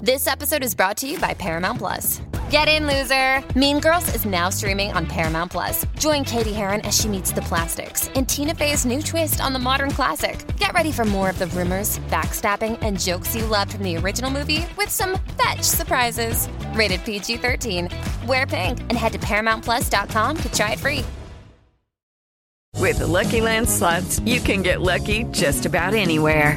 This episode is brought to you by Paramount Plus. Get in, loser! Mean Girls is now streaming on Paramount Plus. Join Cady Heron as she meets the plastics in Tina Fey's new twist on the modern classic. Get ready for more of the rumors, backstabbing, and jokes you loved from the original movie with some fetch surprises. Rated PG 13. Wear pink and head to ParamountPlus.com to try it free. With the Lucky Land slots, you can get lucky just about anywhere.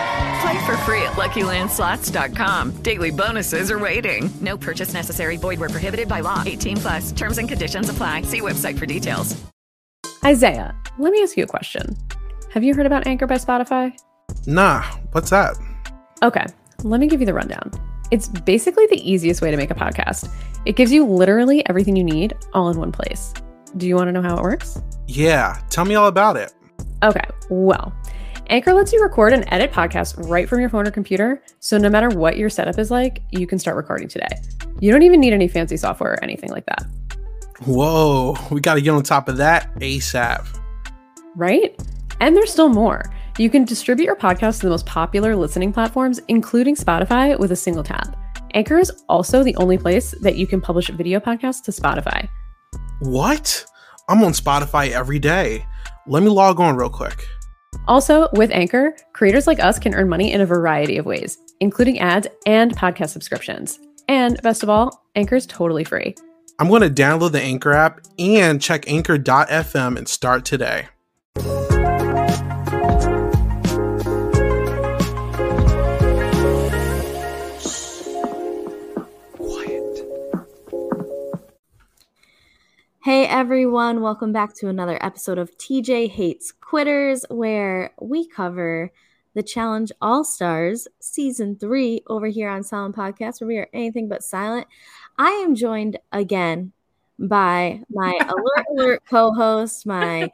Play for free at LuckyLandSlots.com. Daily bonuses are waiting. No purchase necessary. Void where prohibited by law. 18 plus. Terms and conditions apply. See website for details. Isaiah, let me ask you a question. Have you heard about Anchor by Spotify? Nah, what's that? Okay, let me give you the rundown. It's basically the easiest way to make a podcast. It gives you literally everything you need all in one place. Do you want to know how it works? Yeah, tell me all about it. Okay, well, Anchor lets you record and edit podcasts right from your phone or computer. So no matter what your setup is like, you can start recording today. You don't even need any fancy software or anything like that. Whoa, we got to get on top of that ASAP. Right? And there's still more. You can distribute your podcast to the most popular listening platforms, including Spotify, with a single tap. Anchor is also the only place that you can publish video podcasts to Spotify. What? I'm on Spotify every day. Let me log on real quick. Also, with Anchor, creators like us can earn money in a variety of ways, including ads and podcast subscriptions. And best of all, Anchor is totally free. I'm going to download the Anchor app and check anchor.fm and start today. Hey everyone, welcome back to another episode of TJ Hates Quitters, where we cover the Challenge All Stars Season 3 over here on Silent Podcast, where we are anything but silent. I am joined again by my Alert Alert co host, my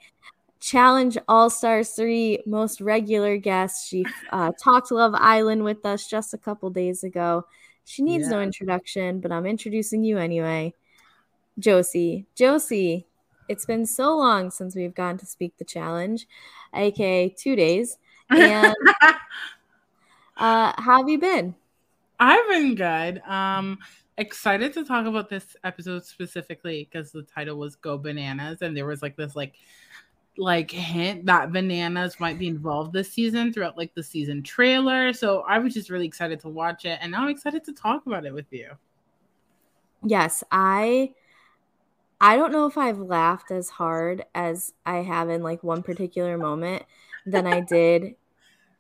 Challenge All Stars 3 most regular guest. She uh, talked Love Island with us just a couple days ago. She needs yeah. no introduction, but I'm introducing you anyway. Josi. Josi, it's been so long since we've gone to speak the challenge, aka two days. And uh, how have you been? I've been good. Um, excited to talk about this episode specifically because the title was "Go Bananas" and there was like this like like hint that bananas might be involved this season throughout like the season trailer. So I was just really excited to watch it, and now I'm excited to talk about it with you. Yes, I I don't know if I've laughed as hard as I have in like one particular moment than I did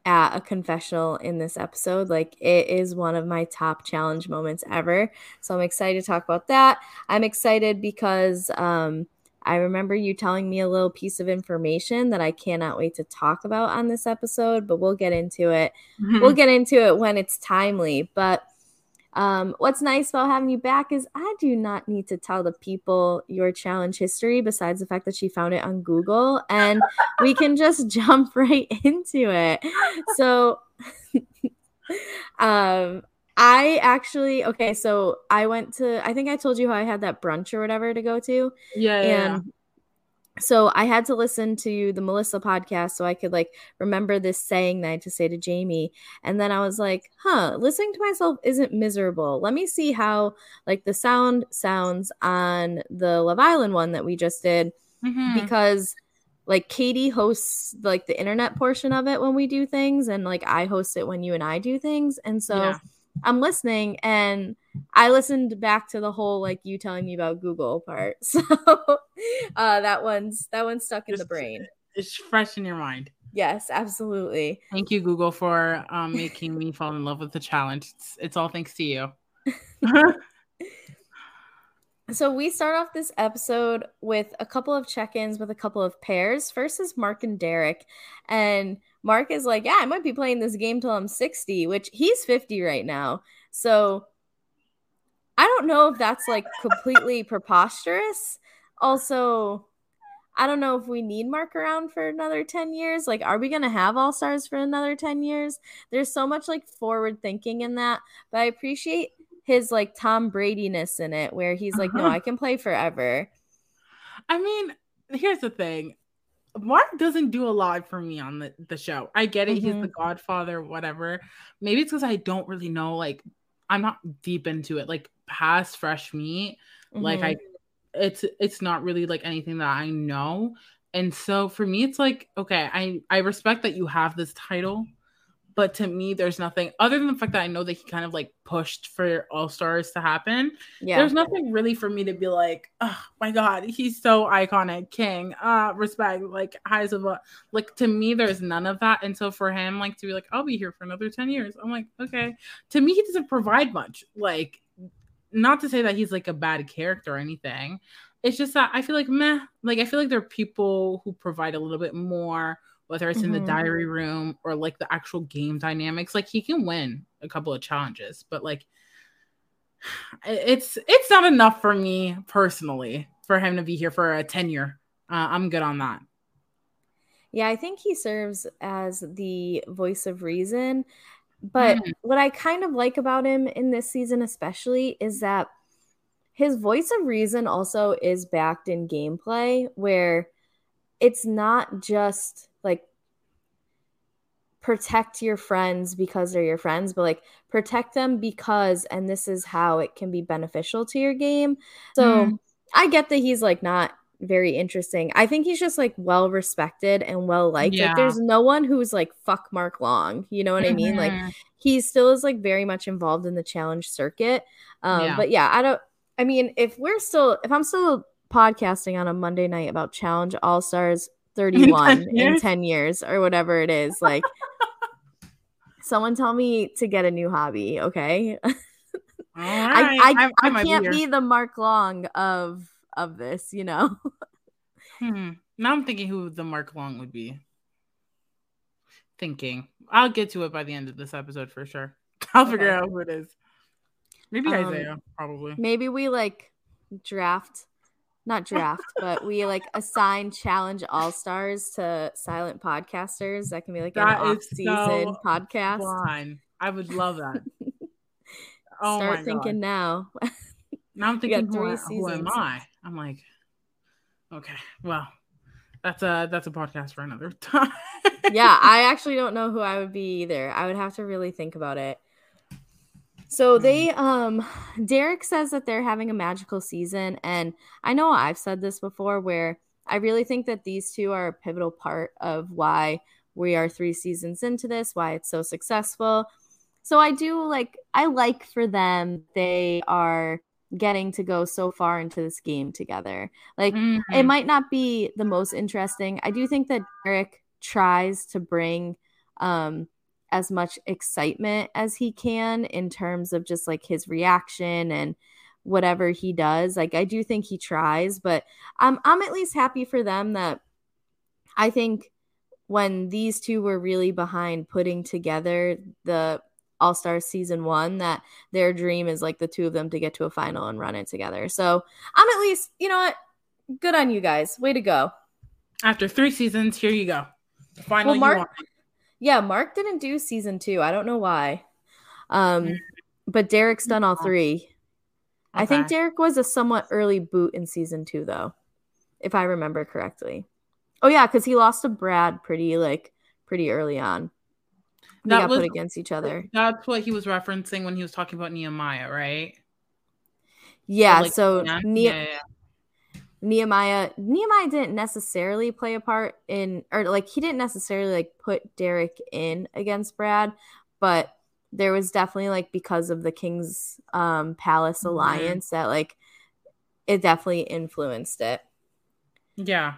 at a confessional in this episode. Like it is one of my top challenge moments ever. So I'm excited to talk about that. I'm excited because um I remember you telling me a little piece of information that I cannot wait to talk about on this episode, but we'll get into it. Mm-hmm. We'll get into it when it's timely. But um, what's nice about having you back is I do not need to tell the people your challenge history, besides the fact that she found it on Google, and we can just jump right into it. So, um, I actually okay, so I went to I think I told you how I had that brunch or whatever to go to. Yeah, yeah. So I had to listen to the Melissa podcast so I could like remember this saying that I had to say to Jamie. And then I was like, huh, listening to myself isn't miserable. Let me see how like the sound sounds on the Love Island one that we just did. Mhm. Because like Katie hosts like the internet portion of it when we do things, and like I host it when you and I do things. And so Yeah. I'm listening and I listened back to the whole like you telling me about Google part. So uh that one's that one's stuck in the brain. it's fresh in your mind. Yes, absolutely. Thank you, Google, for um, making me fall in love with the challenge. It's, it's all thanks to you. So we start off this episode with a couple of check-ins with a couple of pairs. First is Mark and Derek, and Mark is like, "Yeah, I might be playing this game till I'm 60," which he's 50 right now. So I don't know if that's like completely preposterous. Also, I don't know if we need Mark around for another 10 years. Like, are we going to have All Stars for another 10 years? There's so much like forward thinking in that, but I appreciate his like Tom Brady ness in it, where he's like, no, Uh-huh. I can play forever. I mean, here's the thing. Mark doesn't do a lot for me on the, the show. I get it. He's mm-hmm. the godfather, whatever. Maybe it's because I don't really know, like, I'm not deep into it. Like past fresh meat, like mm-hmm. I it's it's not really like anything that I know. And so for me, it's like, okay, I I respect that you have this title, but to me, there's nothing other than the fact that I know that he kind of like pushed for All Stars to happen. Yeah. There's nothing really for me to be like, oh my god, he's so iconic, king, uh, respect, like highs of a like to me, there's none of that. And so for him, like to be like, I'll be here for another 10 years. I'm like, okay. To me, he doesn't provide much. Like, not to say that he's like a bad character or anything. It's just that I feel like meh. Like I feel like there are people who provide a little bit more, whether it's in the Mhm. diary room or like the actual game dynamics. Like he can win a couple of challenges, but like it's it's not enough for me personally for him to be here for a tenure. Uh, I'm good on that. Yeah, I think he serves as the voice of reason. But Mm. what I kind of like about him in this season, especially, is that his voice of reason also is backed in gameplay where it's not just protect your friends because they're your friends, but like protect them because, and this is how it can be beneficial to your game. So Mm. I get that he's like not very interesting. I think he's just like well respected and well liked. Yeah. Like there's no one who's like fuck Mark Long. You know what I mean? Like Mhm. he still is like very much involved in the challenge circuit. Um, Yeah. but yeah, I don't I mean, if we're still if I'm still podcasting on a Monday night about challenge all stars 31 in years? 10 years or whatever it is, like someone tell me to get a new hobby, okay? I, right. I, I- I I, can't here. be the Mark Long of of this, you know. Hmm. Now I'm thinking who the Mark Long would be. Thinking. I'll get to it by the end of this episode for sure. I'll figure out who it is. Maybe Um, Isaiah, probably. Maybe we like draft, not draft, but we like assign challenge all stars to silent podcasters. That can be like That an off season so podcast. Fun. I would love that. oh Start thinking God. now. Now I'm thinking, who, three I- who am. I? I'm like, okay, well, that's a that's a podcast for another time. yeah, I actually don't know who I would be either. I would have to really think about it. So they um Derek says that they're having a magical season and I know I've said this before where I really think that these two are a pivotal part of why we are 3 seasons into this, why it's so successful. So I do like I like for them they are getting to go so far into this game together. Like it Mhm. might not be the most interesting. I do think that Derek tries to bring um as much excitement as he can in terms of just like his reaction and whatever he does. Like I do think he tries, but I'm I'm at least happy for them that I think when these two were really behind putting together the All Star season one, that their dream is like the two of them to get to a final and run it together. So I'm at least, you know what? Good on you guys. Way to go. After three seasons, here you go. Final well, Mark, yeah, Mark didn't do season two. I don't know why. Um, mm-hmm. but Derek's done all three. Okay. I think Derek was a somewhat early boot in season two, though, if I remember correctly. Oh yeah, because he lost to Brad pretty like pretty early on. They that got was, put against each other. That's what he was referencing when he was talking about Nehemiah, right? Yeah. Like, so yeah, ne- yeah, yeah. Nehemiah Nehemiah didn't necessarily play a part in, or like he didn't necessarily like put Derek in against Brad, but there was definitely like because of the King's um Palace mm-hmm. alliance mm-hmm. that like it definitely influenced it. Yeah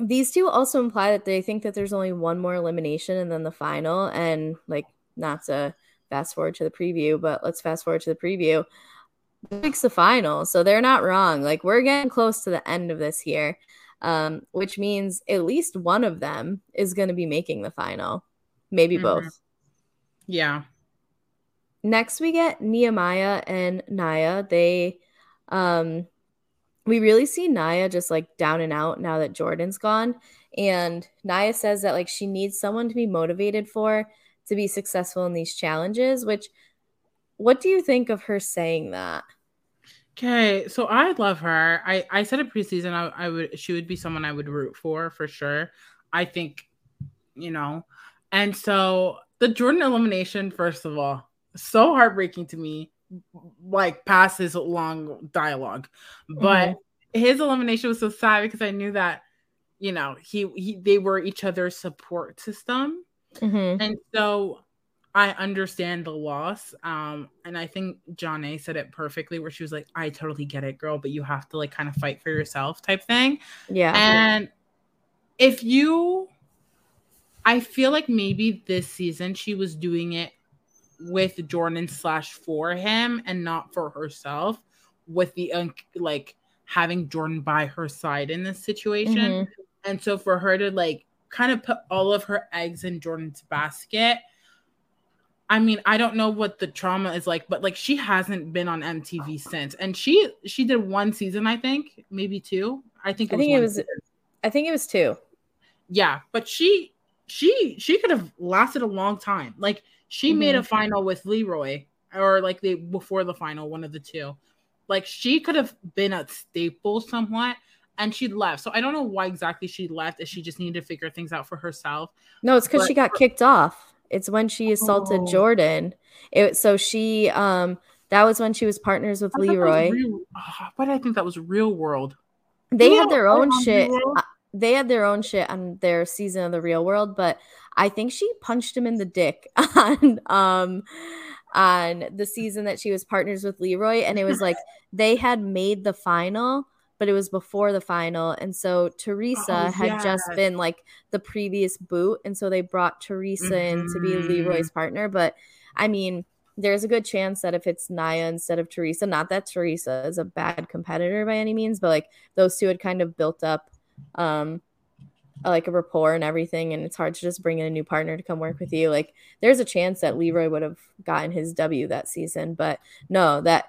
these two also imply that they think that there's only one more elimination and then the final. And like, not to fast forward to the preview, but let's fast forward to the preview. Week's the final, so they're not wrong. Like, we're getting close to the end of this here, um, which means at least one of them is going to be making the final, maybe mm-hmm. both. Yeah. Next, we get Nehemiah and Nia. They um we really see Nia just like down and out now that Jordan's gone. And Naya says that like she needs someone to be motivated for to be successful in these challenges, which what do you think of her saying that? Okay, so I love her. I I said in preseason I, I would she would be someone I would root for for sure. I think, you know, and so the Jordan elimination, first of all, so heartbreaking to me like past his long dialogue but mm-hmm. his elimination was so sad because i knew that you know he, he they were each other's support system mm-hmm. and so i understand the loss um and i think Jonna said it perfectly where she was like i totally get it girl but you have to like kind of fight for yourself type thing yeah and if you i feel like maybe this season she was doing it with Jordan slash for him and not for herself with the like having Jordan by her side in this situation. Mm-hmm. And so for her to like kind of put all of her eggs in Jordan's basket. I mean, I don't know what the trauma is like, but like she hasn't been on MTV since. And she she did one season, I think, maybe two. I think it I think it was season. I think it was two. Yeah, but she she she could have lasted a long time. Like she mm-hmm. made a final with Leroy, or like they before the final, one of the two. Like she could have been a staple somewhat, and she left. So I don't know why exactly she left. If she just needed to figure things out for herself. No, it's because she got kicked off. It's when she assaulted oh. Jordan. It so she um that was when she was partners with Leroy. Real, oh, why did I think that was real world? They real had their own shit. Uh, they had their own shit on their season of the real world, but I think she punched him in the dick on um on the season that she was partners with Leroy and it was like they had made the final but it was before the final and so Teresa oh, had yes. just been like the previous boot and so they brought Teresa mm-hmm. in to be Leroy's mm-hmm. partner but I mean there's a good chance that if it's Nia instead of Teresa not that Teresa is a bad competitor by any means but like those two had kind of built up um like a rapport and everything and it's hard to just bring in a new partner to come work with you like there's a chance that leroy would have gotten his w that season but no that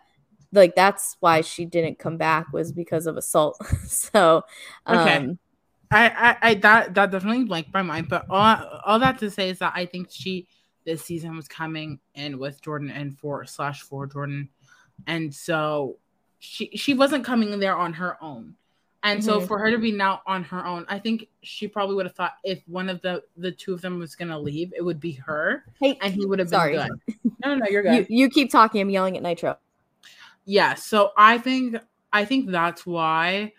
like that's why she didn't come back was because of assault so um, okay I, I i that that definitely blanked my mind but all all that to say is that i think she this season was coming in with jordan and for slash for jordan and so she she wasn't coming in there on her own and mm-hmm. so for her to be now on her own, I think she probably would have thought if one of the the two of them was gonna leave, it would be her, hey, and he would have been sorry. good. No, no, no, you're good. You, you keep talking. I'm yelling at Nitro. Yeah, so I think I think that's why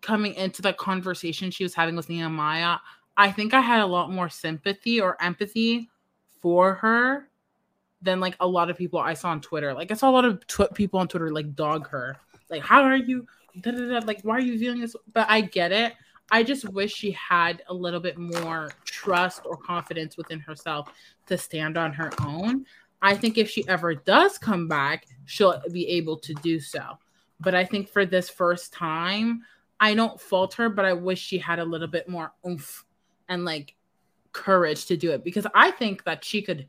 coming into the conversation she was having with Nehemiah, I think I had a lot more sympathy or empathy for her than like a lot of people I saw on Twitter. Like I saw a lot of tw- people on Twitter like dog her. Like, how are you? da, da, da, like why are you feeling this but i get it i just wish she had a little bit more trust or confidence within herself to stand on her own I think if she ever does come back, she'll be able to do so. But I think for this first time, I don't fault her, but I wish she had a little bit more oomph and like courage to do it because I think that she could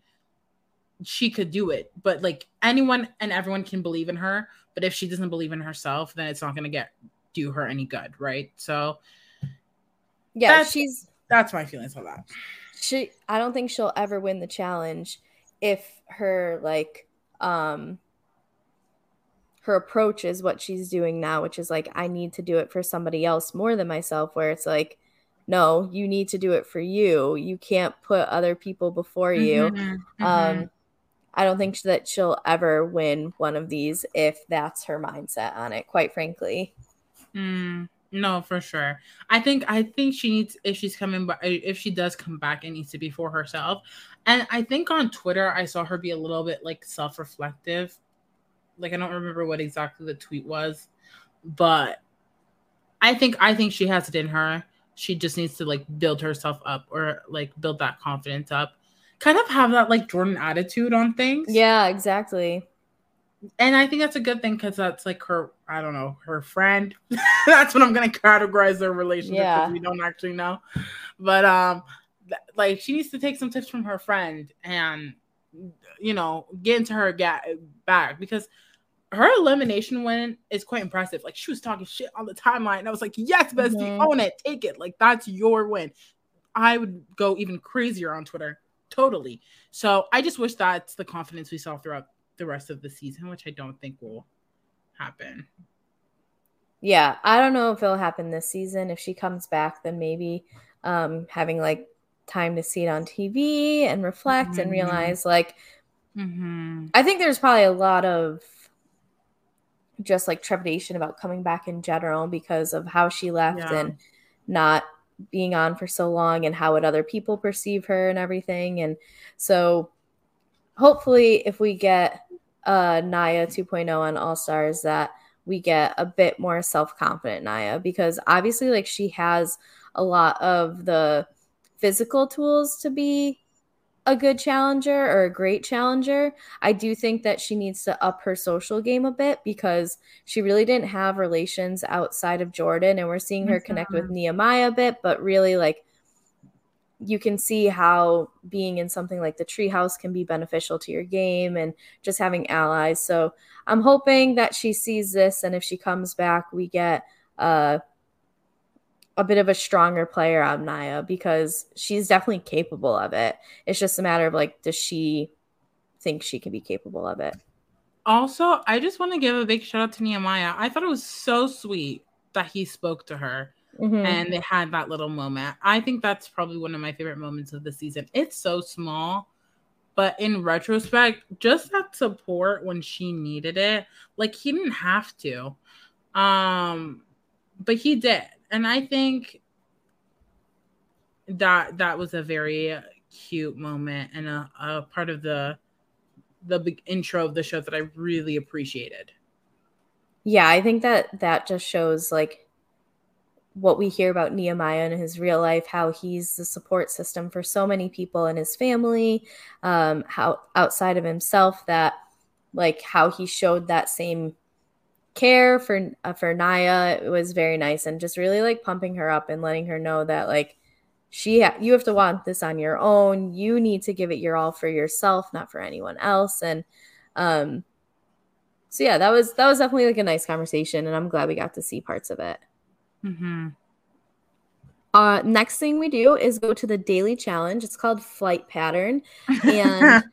she could do it. But like anyone and everyone can believe in her, but if she doesn't believe in herself, then it's not going to get do her any good, right? So yeah, that's, she's that's my feelings on that. She I don't think she'll ever win the challenge if her like um her approach is what she's doing now, which is like I need to do it for somebody else more than myself where it's like no, you need to do it for you. You can't put other people before you. Mm-hmm, mm-hmm. Um I don't think that she'll ever win one of these if that's her mindset on it, quite frankly. Mm, no, for sure. I think I think she needs if she's coming back if she does come back, it needs to be for herself. And I think on Twitter I saw her be a little bit like self-reflective. Like I don't remember what exactly the tweet was, but I think I think she has it in her. She just needs to like build herself up or like build that confidence up. Kind of have that like Jordan attitude on things. Yeah, exactly and I think that's a good thing because that's like her, I don't know, her friend. that's what I'm gonna categorize their relationship because Yeah. we don't actually know. But um, th- like she needs to take some tips from her friend and you know get into her ga- back because her elimination win is quite impressive. Like she was talking shit on the timeline, and I was like, "Yes, bestie, Mhm. own it, take it. Like that's your win." I would go even crazier on Twitter, totally. So I just wish that's the confidence we saw throughout the rest of the season, which I don't think will happen. Yeah, I don't know if it'll happen this season. If she comes back, then maybe um having like time to see it on TV and reflect and Mhm. realize like Mm-hmm. I think there's probably a lot of just like trepidation about coming back in general because of how she left Yeah. and not being on for so long and how would other people perceive her and everything. And so hopefully if we get uh Nia 2.0 on All Stars that we get a bit more self-confident Nia because obviously like she has a lot of the physical tools to be a good challenger or a great challenger. I do think that she needs to up her social game a bit because she really didn't have relations outside of Jordan and we're seeing her connect with Nehemiah a bit, but really like you can see how being in something like the treehouse can be beneficial to your game and just having allies. So I'm hoping that she sees this and if she comes back, we get uh a bit of a stronger player on Nia because she's definitely capable of it. It's just a matter of like, does she think she can be capable of it? Also, I just want to give a big shout out to Nehemiah. I thought it was so sweet that he spoke to her Mhm. and they had that little moment. I think that's probably one of my favorite moments of the season. It's so small, but in retrospect, just that support when she needed it, like he didn't have to. Um but he did. And I think that that was a very cute moment and a, a part of the the big intro of the show that I really appreciated. Yeah, I think that that just shows like what we hear about Nehemiah in his real life, how he's the support system for so many people in his family, um, how outside of himself that like how he showed that same care for uh, for Nia. It was very nice and just really like pumping her up and letting her know that like she ha- you have to want this on your own. You need to give it your all for yourself not for anyone else. And um so yeah that was that was definitely like a nice conversation and i'm glad we got to see parts of it. Mm-hmm. uh next thing we do is go to the daily challenge. It's called flight pattern. And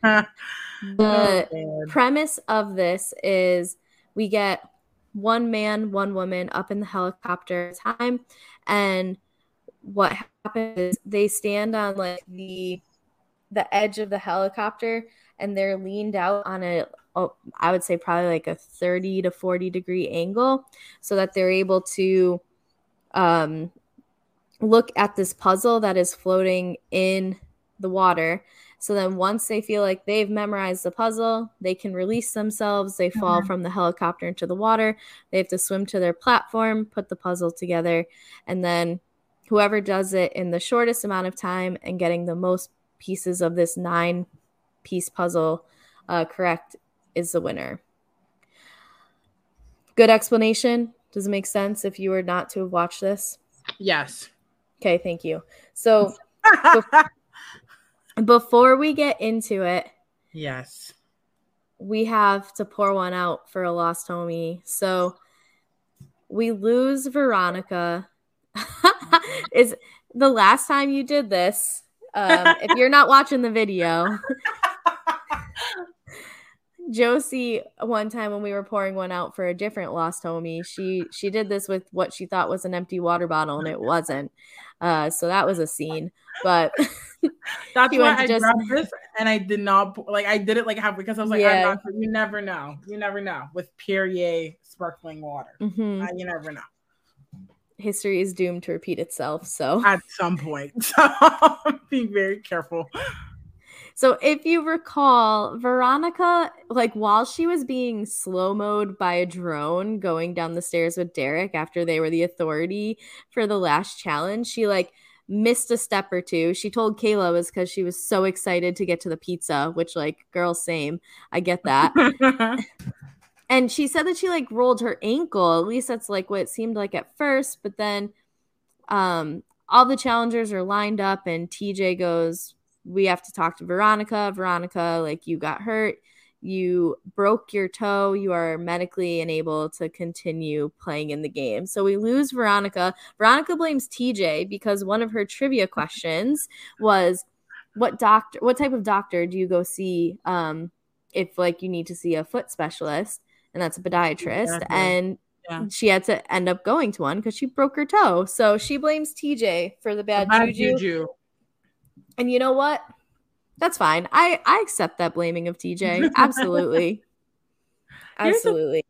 the Oh, premise of this is we get one man, one woman up in the helicopter time, and what happens is they stand on like the the edge of the helicopter and they're leaned out on a oh, I would say probably like a 30 to 40 degree angle so that they're able to um look at this puzzle that is floating in the water so then once they feel like they've memorized the puzzle, they can release themselves. They fall Mhm. from the helicopter into the water. They have to swim to their platform, put the puzzle together, and then whoever does it in the shortest amount of time and getting the most pieces of this nine piece puzzle uh, correct is the winner. Good explanation. Does it make sense if you were not to have watched this? Yes. Okay, thank you. So before we get into it, yes, we have to pour one out for a lost homie. So we lose Veronica. Is the last time you did this? Um, if you're not watching the video, Josi one time when we were pouring one out for a different lost homie, she she did this with what she thought was an empty water bottle and it wasn't. Uh, so that was a scene. But that's why I just... grabbed this and I did not like I did it like half because I was like, yeah. not, you never know, you never know with Perrier sparkling water, mm-hmm. uh, you never know. History is doomed to repeat itself. So at some point, so be very careful. So if you recall, Veronica, like while she was being slow mode by a drone going down the stairs with Derek after they were the authority for the last challenge, she like missed a step or two. She told Kayla it was because she was so excited to get to the pizza, which like girl, same. I get that. and she said that she like rolled her ankle. At least that's like what it seemed like at first. But then um all the challengers are lined up and TJ goes, we have to talk to Veronica. Veronica, like you got hurt, you broke your toe, you are medically unable to continue playing in the game. So we lose Veronica. Veronica blames TJ because one of her trivia questions was what doctor what type of doctor do you go see um if like you need to see a foot specialist and that's a podiatrist exactly. and yeah. she had to end up going to one because she broke her toe. So she blames TJ for the bad, the bad juju. juju. And you know what? That's fine. I I accept that blaming of TJ. Absolutely. Absolutely.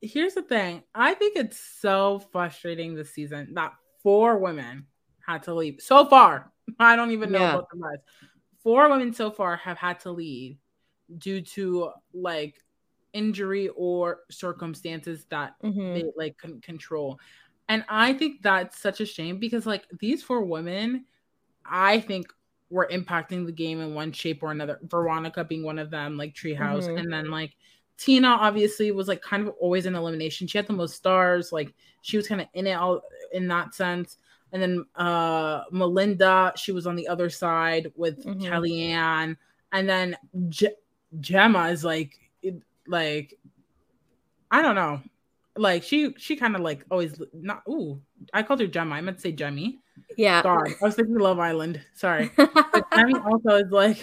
Here's the, here's the thing. I think it's so frustrating this season that four women had to leave so far. I don't even know yeah. about the rest. Four women so far have had to leave due to like injury or circumstances that mm-hmm. they like couldn't control. And I think that's such a shame because like these four women, I think were impacting the game in one shape or another. Veronica being one of them, like Treehouse, mm-hmm. and then like Tina obviously was like kind of always in elimination. She had the most stars, like she was kind of in it all in that sense. And then uh Melinda, she was on the other side with mm-hmm. Kellyanne, and then Gemma is like like I don't know. Like she she kind of like always not ooh, I called her Gemma. I meant to say Jemmye. Yeah. Sorry. I was thinking Love Island. Sorry. but Jemmye also is like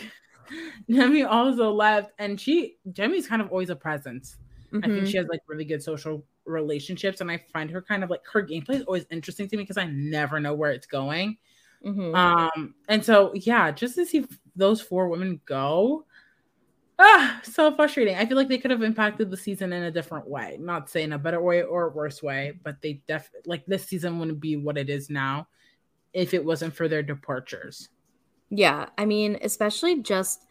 Jemmye also left and she Jemmye's kind of always a presence. Mm-hmm. I think mm-hmm. she has like really good social relationships and I find her kind of like her gameplay is always interesting to me because I never know where it's going. Mm-hmm. Um and so yeah, just to see those four women go, ah, so frustrating. I feel like they could have impacted the season in a different way. Not saying a better way or a worse way, but they definitely like this season wouldn't be what it is now if it wasn't for their departures. Yeah, I mean, especially just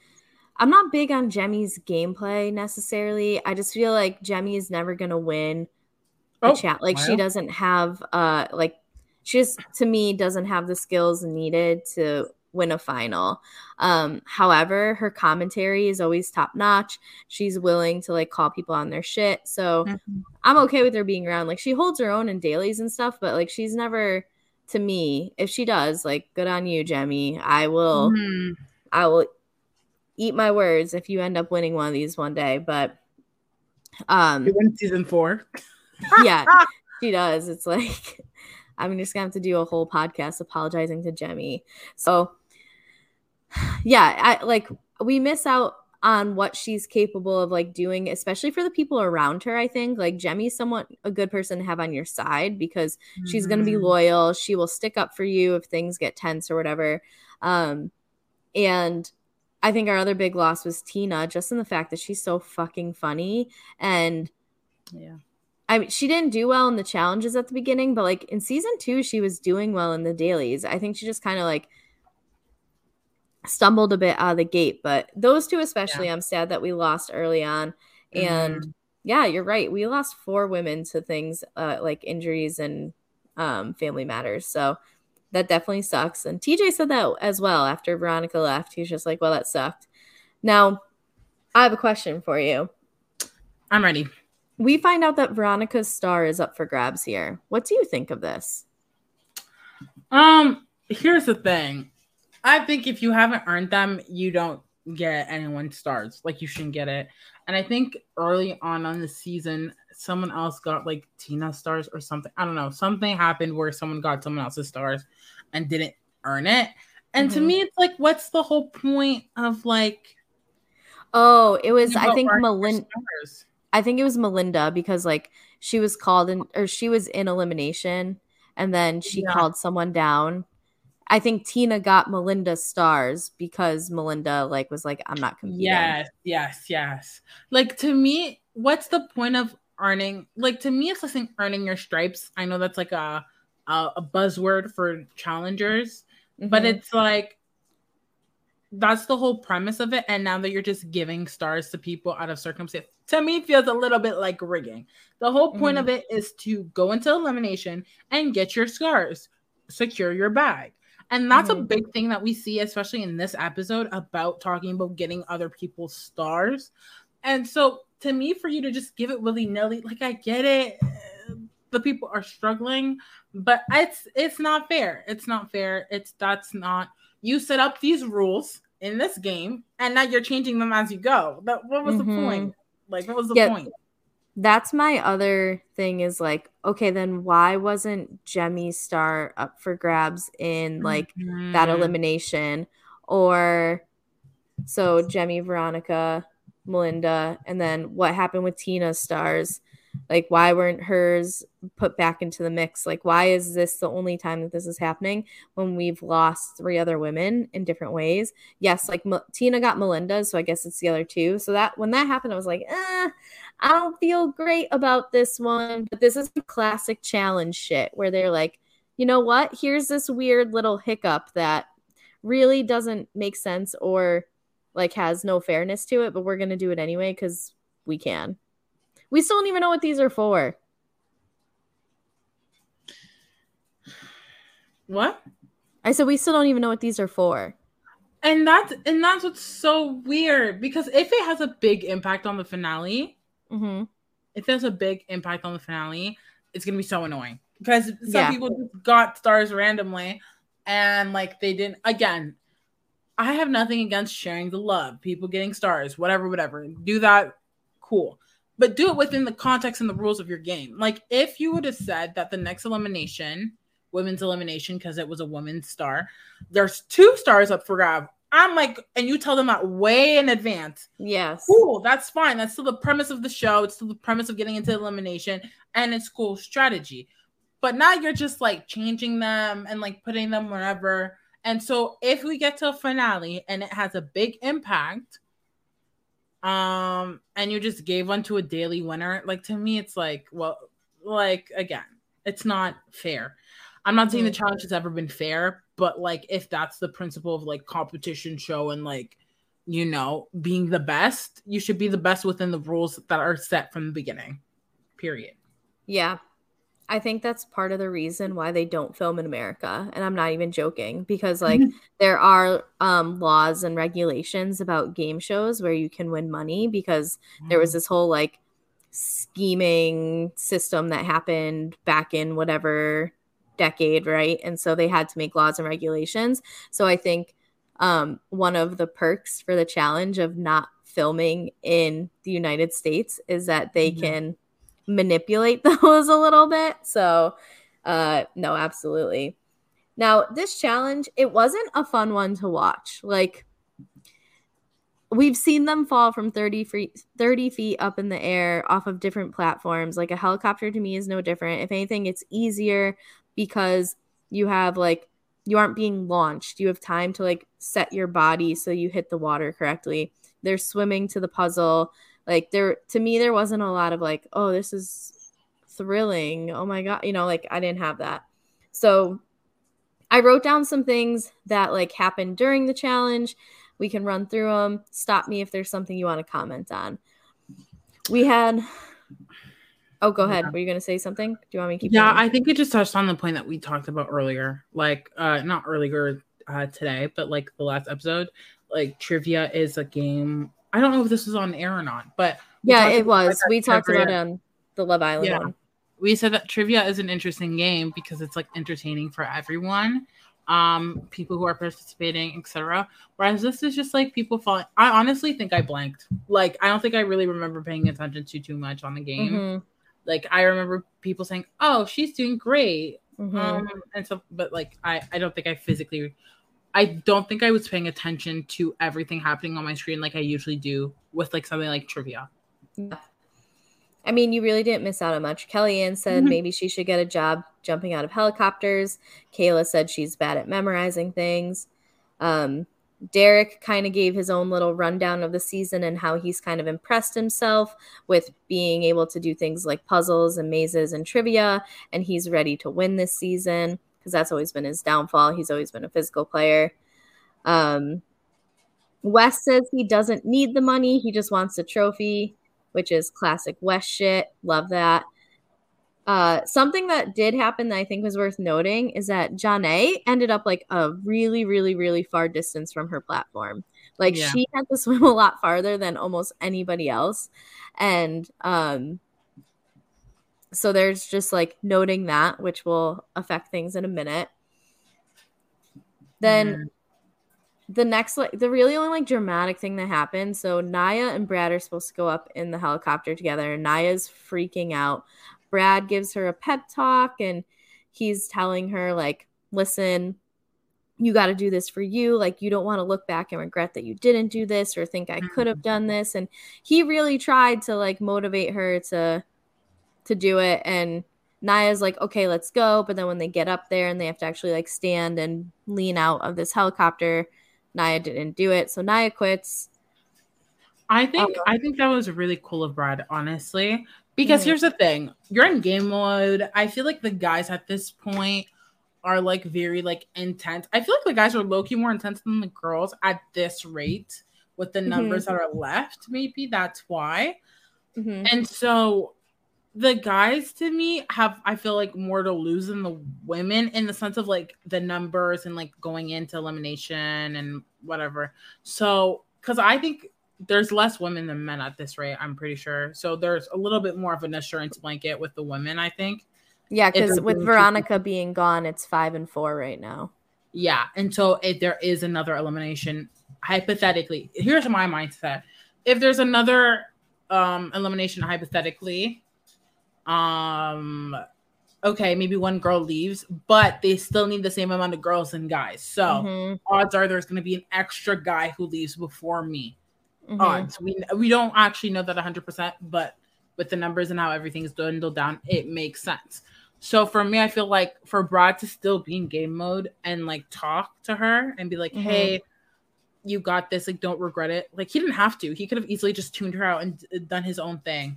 I'm not big on Jemmye's gameplay necessarily. I just feel like Jemmye is never gonna win a oh, chat. Like wow. she doesn't have uh like she just to me doesn't have the skills needed to win a final. Um, however, her commentary is always top notch. She's willing to like call people on their shit. So mm-hmm. I'm okay with her being around. Like she holds her own in dailies and stuff, but like she's never to me, if she does, like good on you, Jemmye. I will mm-hmm. I will eat my words if you end up winning one of these one day. But um you win season four. yeah, she does. It's like I'm just gonna have to do a whole podcast apologizing to Jemmye. So yeah, I like we miss out on what she's capable of like doing, especially for the people around her. I think like Jemmye's somewhat a good person to have on your side because mm-hmm. she's gonna be mm-hmm. loyal. She will stick up for you if things get tense or whatever. Um, and I think our other big loss was Tina, just in the fact that she's so fucking funny and yeah. I mean, she didn't do well in the challenges at the beginning, but like in season two, she was doing well in the dailies. I think she just kind of like stumbled a bit out of the gate, but those two especially, yeah. I'm sad that we lost early on. And mm-hmm. yeah, you're right. We lost four women to things uh, like injuries and um, family matters. So that definitely sucks. And TJ said that as well after Veronica left. He was just like, well, that sucked. Now, I have a question for you. I'm ready. We find out that Veronica's star is up for grabs here. What do you think of this? Um, here's the thing. I think if you haven't earned them, you don't get anyone stars. Like you shouldn't get it. And I think early on on the season, someone else got like Tina stars or something. I don't know. Something happened where someone got someone else's stars and didn't earn it. And mm-hmm. to me, it's like, what's the whole point of like? Oh, it was. I think Melinda. I think it was Melinda because like she was called in or she was in elimination and then she yeah. called someone down I think Tina got Melinda stars because Melinda like was like, I'm not competing. Yes, yes, yes. Like to me, what's the point of earning? Like to me, it's like earning your stripes. I know that's like a a, a buzzword for challengers, mm-hmm. but it's like that's the whole premise of it. And now that you're just giving stars to people out of circumstance, to me feels a little bit like rigging. The whole point mm-hmm. of it is to go into elimination and get your scars, secure your bag. And that's mm-hmm. a big thing that we see, especially in this episode, about talking about getting other people's stars. And so, to me, for you to just give it willy nilly, like I get it, the people are struggling, but it's it's not fair. It's not fair. It's that's not. You set up these rules in this game, and now you're changing them as you go. But what was mm-hmm. the point? Like, what was the yeah, point? That's my other thing is like okay then why wasn't Jemmye's star up for grabs in like mm-hmm. that elimination? Or so Jemmye Veronica Melinda and then what happened with Tina's stars like why weren't hers put back into the mix? Like why is this the only time that this is happening when we've lost three other women in different ways? Yes like M- tina got melinda so i guess it's the other two. So that when that happened i was like eh, I don't feel great about this one. But this is a classic challenge shit where they're like, you know what? Here's this weird little hiccup that really doesn't make sense or like has no fairness to it, but we're going to do it anyway because we can. We still don't even know what these are for. What? I said we still don't even know what these are for. And that's and that's what's so weird because if it has a big impact on the finale, Mm-hmm. If there's a big impact on the finale, it's gonna be so annoying because some yeah. people just got stars randomly and like they didn't. Again, I have nothing against sharing the love, people getting stars, whatever, whatever. Do that, cool. But do it within the context and the rules of your game. Like if you would have said that the next elimination, women's elimination, because it was a woman's star, there's two stars up for grab I'm like, and you tell them that way in advance. Yes. Cool. That's fine. That's still the premise of the show. It's still the premise of getting into elimination, and it's cool strategy. But now you're just like changing them and like putting them wherever. And so if we get to a finale and it has a big impact, um, and you just gave one to a daily winner, like to me, it's like, well, like again, it's not fair. I'm not saying the mm-hmm. challenge has ever been fair, but like if that's the principle of like competition show and like you know being the best you should be the best within the rules that are set from the beginning period yeah i think that's part of the reason why they don't film in america and i'm not even joking because like there are um, laws and regulations about game shows where you can win money because there was mm. this whole like scheming system that happened back in whatever decade, right? And so they had to make laws and regulations. So I think um, one of the perks for the challenge of not filming in the United States is that they mm-hmm. can manipulate those a little bit. So, uh, no, absolutely. Now, this challenge, it wasn't a fun one to watch. Like, we've seen them fall from 30 feet 30 feet up in the air off of different platforms like a helicopter to me is no different if anything it's easier because you have like you aren't being launched. You have time to like set your body so you hit the water correctly. They're swimming to the puzzle. Like there to me there wasn't a lot of like, oh, this is thrilling. Oh my god, you know, like I didn't have that. So I wrote down some things that like happened during the challenge. We can run through them. Stop me if there's something you want to comment on. We had Oh, go ahead. Yeah. Were you going to say something? Do you want me to keep? Yeah, going? I think it just touched on the point that we talked about earlier, like uh not earlier uh, today, but like the last episode. Like trivia is a game I don't know if this was on air or not, but yeah, it was. We talked about it on the Love Island yeah. one. We said that trivia is an interesting game because it's like entertaining for everyone, um, people who are participating, etc. Whereas this is just like people falling. I honestly think I blanked. Like I don't think I really remember paying attention to too much on the game. Mm-hmm. Like I remember people saying, "Oh, she's doing great," mm-hmm. um, and so, but like I, I don't think I physically I don't think I was paying attention to everything happening on my screen like I usually do with like something like trivia. I mean, you really didn't miss out on much. Kellyanne said mm-hmm. maybe she should get a job jumping out of helicopters. Kayla said she's bad at memorizing things. Um, Derek kind of gave his own little rundown of the season and how he's kind of impressed himself with being able to do things like puzzles and mazes and trivia, and he's ready to win this season because that's always been his downfall. He's always been a physical player. Um, Wes says he doesn't need the money, he just wants a trophy, which is classic Wes shit. Love that. Uh, something that did happen that I think was worth noting is that Janae ended up like a really, really, really far distance from her platform. Like yeah. she had to swim a lot farther than almost anybody else. And um, so there's just like noting that, which will affect things in a minute. Then mm. the next, like, the really only like dramatic thing that happened. So Nia and Brad are supposed to go up in the helicopter together. Nia's freaking out. Brad gives her a pep talk and he's telling her, like, listen, you got to do this for you. Like, you don't want to look back and regret that you didn't do this or think I could have mm-hmm. done this. And he really tried to like motivate her to to do it and Nia's like, okay, let's go. But then when they get up there and they have to actually like stand and lean out of this helicopter, Nia didn't do it. So Nia quits. I think um, I think that was really cool of Brad, honestly. Because mm-hmm. here's the thing. You're in game mode. I feel like the guys at this point are like very like intense. I feel like the guys are low-key more intense than the girls at this rate with the numbers mm-hmm. that are left. Maybe that's why. Mm-hmm. And so the guys to me have I feel like more to lose than the women in the sense of like the numbers and like going into elimination and whatever. So because I think there's less women than men at this rate, I'm pretty sure. So there's a little bit more of an assurance blanket with the women, I think. Yeah, because with Veronica being gone, it's five and four right now. Yeah, and so if there is another elimination, hypothetically, here's my mindset: if there's another um elimination, hypothetically, um okay, maybe one girl leaves, but they still need the same amount of girls and guys. So mm-hmm. odds are there's going to be an extra guy who leaves before me. Mm-hmm. Odds. We we don't actually know that 100%, but with the numbers and how everything's dwindled down, it makes sense. So for me, I feel like for Brad to still be in game mode and like talk to her and be like, mm-hmm. "Hey, you got this. Like, don't regret it." Like he didn't have to. He could have easily just tuned her out and done his own thing.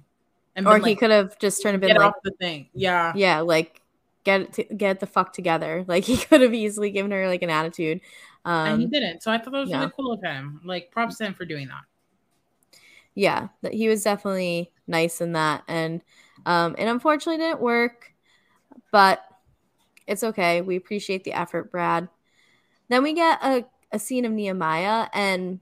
And or been, he like, could have just turned a bit like, off the thing. Yeah. Yeah, like get it get the fuck together. Like he could have easily given her like an attitude. Um, and he didn't. So I thought that was yeah. really cool of him. Like props to him for doing that. Yeah, that he was definitely nice in that. And um it unfortunately didn't work, but it's okay. We appreciate the effort, Brad. Then we get a, a scene of Nehemiah and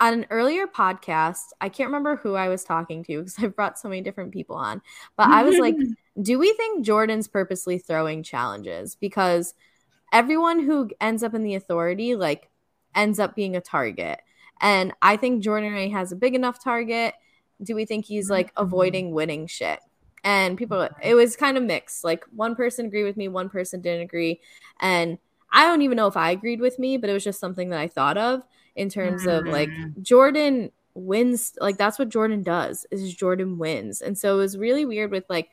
on an earlier podcast, I can't remember who I was talking to because I brought so many different people on, but I was like, do we think Jordan's purposely throwing challenges? Because everyone who ends up in the authority, like, ends up being a target. And I think Jordan Ray has a big enough target. Do we think he's like avoiding winning shit? And people, it was kind of mixed. Like, one person agreed with me, one person didn't agree. And I don't even know if I agreed with me, but it was just something that I thought of in terms of like mm. Jordan wins like that's what Jordan does is Jordan wins. And so it was really weird with like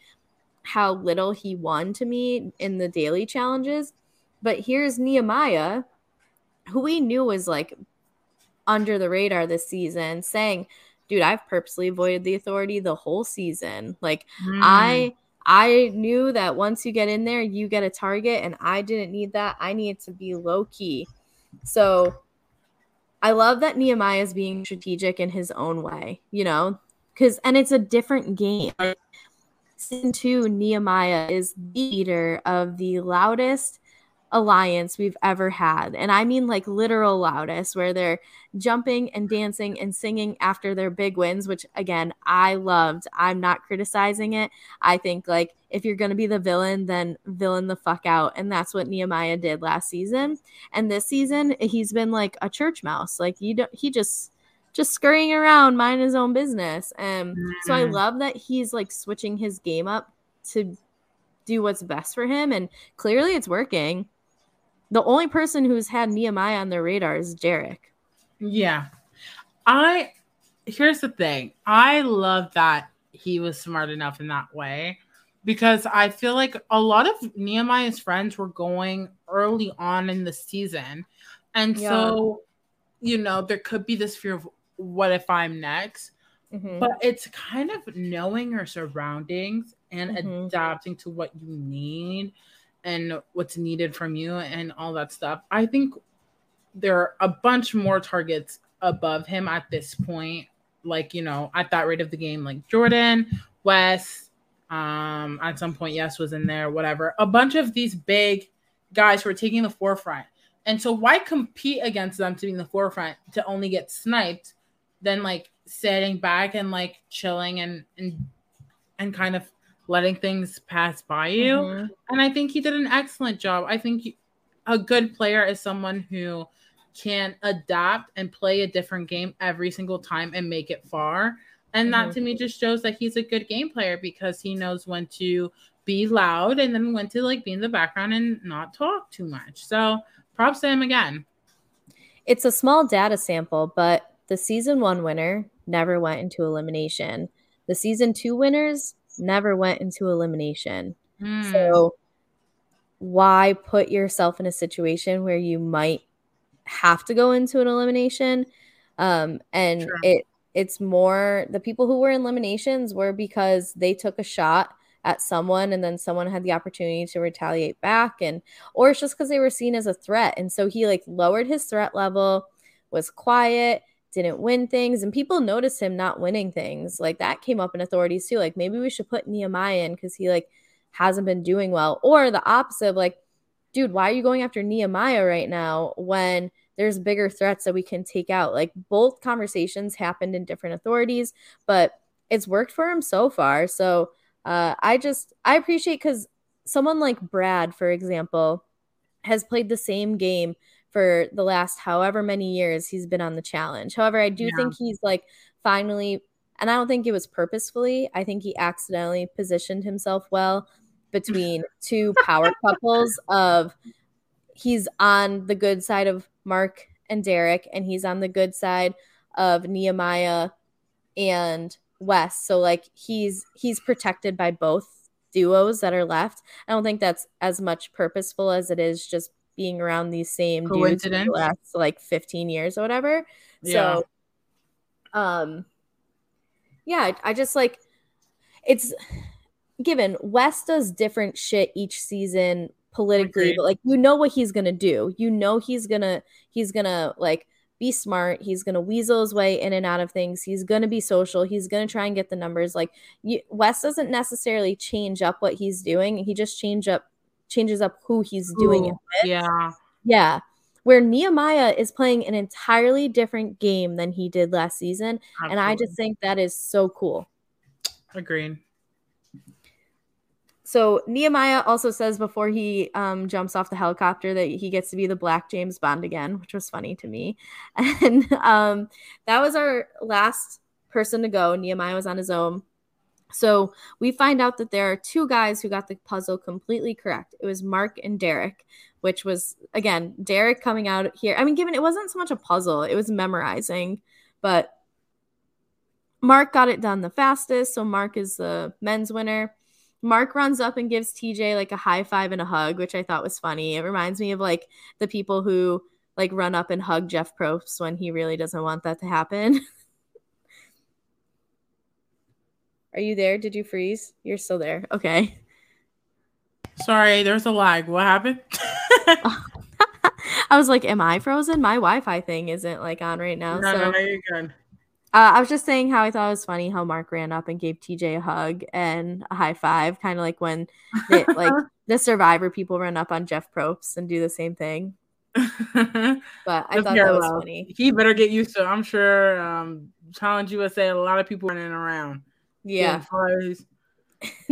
how little he won to me in the daily challenges. But here's Nehemiah, who we knew was like under the radar this season, saying, Dude, I've purposely avoided the authority the whole season. Like mm. I I knew that once you get in there, you get a target, and I didn't need that. I needed to be low key. So I love that Nehemiah is being strategic in his own way, you know, because and it's a different game. Season two, Nehemiah is the leader of the loudest, alliance we've ever had. And I mean like literal loudest, where they're jumping and dancing and singing after their big wins, which again, I loved. I'm not criticizing it. I think like if you're going to be the villain, then villain the fuck out. And that's what Nehemiah did last season. And this season, he's been like a church mouse. Like you don't, he just, just scurrying around, mind his own business. And mm-hmm. so I mm-hmm. love that he's like switching his game up to do what's best for him. And clearly it's working the only person who's had Nehemiah on their radar is Derek. Yeah. I here's the thing. I love that he was smart enough in that way because I feel like a lot of Nehemiah's friends were going early on in the season. And yeah. so, you know, there could be this fear of what if I'm next? Mm-hmm. But it's kind of knowing your surroundings and mm-hmm. adapting to what you need and what's needed from you and all that stuff. I think there are a bunch more targets above him at this point, like you know, at that rate of the game, like Jordan, Wes, um, at some point, yes, was in there, whatever. A bunch of these big guys who are taking the forefront. And so why compete against them to be in the forefront to only get sniped than like sitting back and like chilling and and and kind of letting things pass by you. Mm-hmm. And I think he did an excellent job. I think a good player is someone who can adapt and play a different game every single time and make it far. And mm-hmm. that to me just shows that he's a good game player because he knows when to be loud and then when to like be in the background and not talk too much. So props to him again. It's a small data sample, but the season one winner never went into elimination. The season two winners never went into elimination. Mm. So why put yourself in a situation where you might have to go into an elimination? Um, and it it's more the people who were in eliminations were because they took a shot at someone and then someone had the opportunity to retaliate back and or it's just because they were seen as a threat and so he like lowered his threat level was quiet didn't win things and people notice him not winning things like that came up in authorities too like maybe we should put nehemiah in because he like hasn't been doing well or the opposite like dude why are you going after nehemiah right now when there's bigger threats that we can take out? Like both conversations happened in different authorities but it's worked for him so far. So uh, i just i appreciate because someone like brad for example has played the same game for the last however many years he's been on the challenge. However, I do yeah. think he's like finally, and I don't think it was purposefully, I think he accidentally positioned himself well between two power couples of he's on the good side of Mark and Derek, and he's on the good side of Nehemiah and Wes. So like he's he's protected by both duos that are left. I don't think that's as much purposeful as it is just being around these same dudes for the last like 15 years or whatever. Yeah. So um yeah, I just like it's given Wes does different shit each season politically, but like you know what he's gonna do. You know he's gonna he's gonna like be smart. He's gonna weasel his way in and out of things. He's gonna be social. He's gonna try and get the numbers. Like you, Wes doesn't necessarily change up what he's doing. He just change up changes up who he's doing Ooh, it with. Yeah. Yeah. Where Nehemiah is playing an entirely different game than he did last season. Absolutely. And I just think that is so cool. Agreed. So Nehemiah also says before he um, jumps off the helicopter that he gets to be the Black James Bond again, which was funny to me. And um, that was our last person to go. Nehemiah was on his own. So we find out that there are two guys who got the puzzle completely correct. It was Mark and Derek, which was again Derek coming out here. I mean, given it wasn't so much a puzzle, it was memorizing, but Mark got it done the fastest. So Mark is the men's winner. Mark runs up and gives TJ like a high five and a hug, which I thought was funny. It reminds me of like the people who like run up and hug Jeff Probst when he really doesn't want that to happen. Are you there? Did you freeze? You're still there. Okay. Sorry, there's a lag. What happened? I was like, "Am I frozen?" My Wi-Fi thing isn't like on right now. No, so. no, no, you're good. Uh, I was just saying how I thought it was funny how Mark ran up and gave TJ a hug and a high five, kind of like when like the Survivor people run up on Jeff Probst and do the same thing. but I The thought that was funny. He better get used to. it. I'm sure um, Challenge USA, a lot of people running around. Yeah.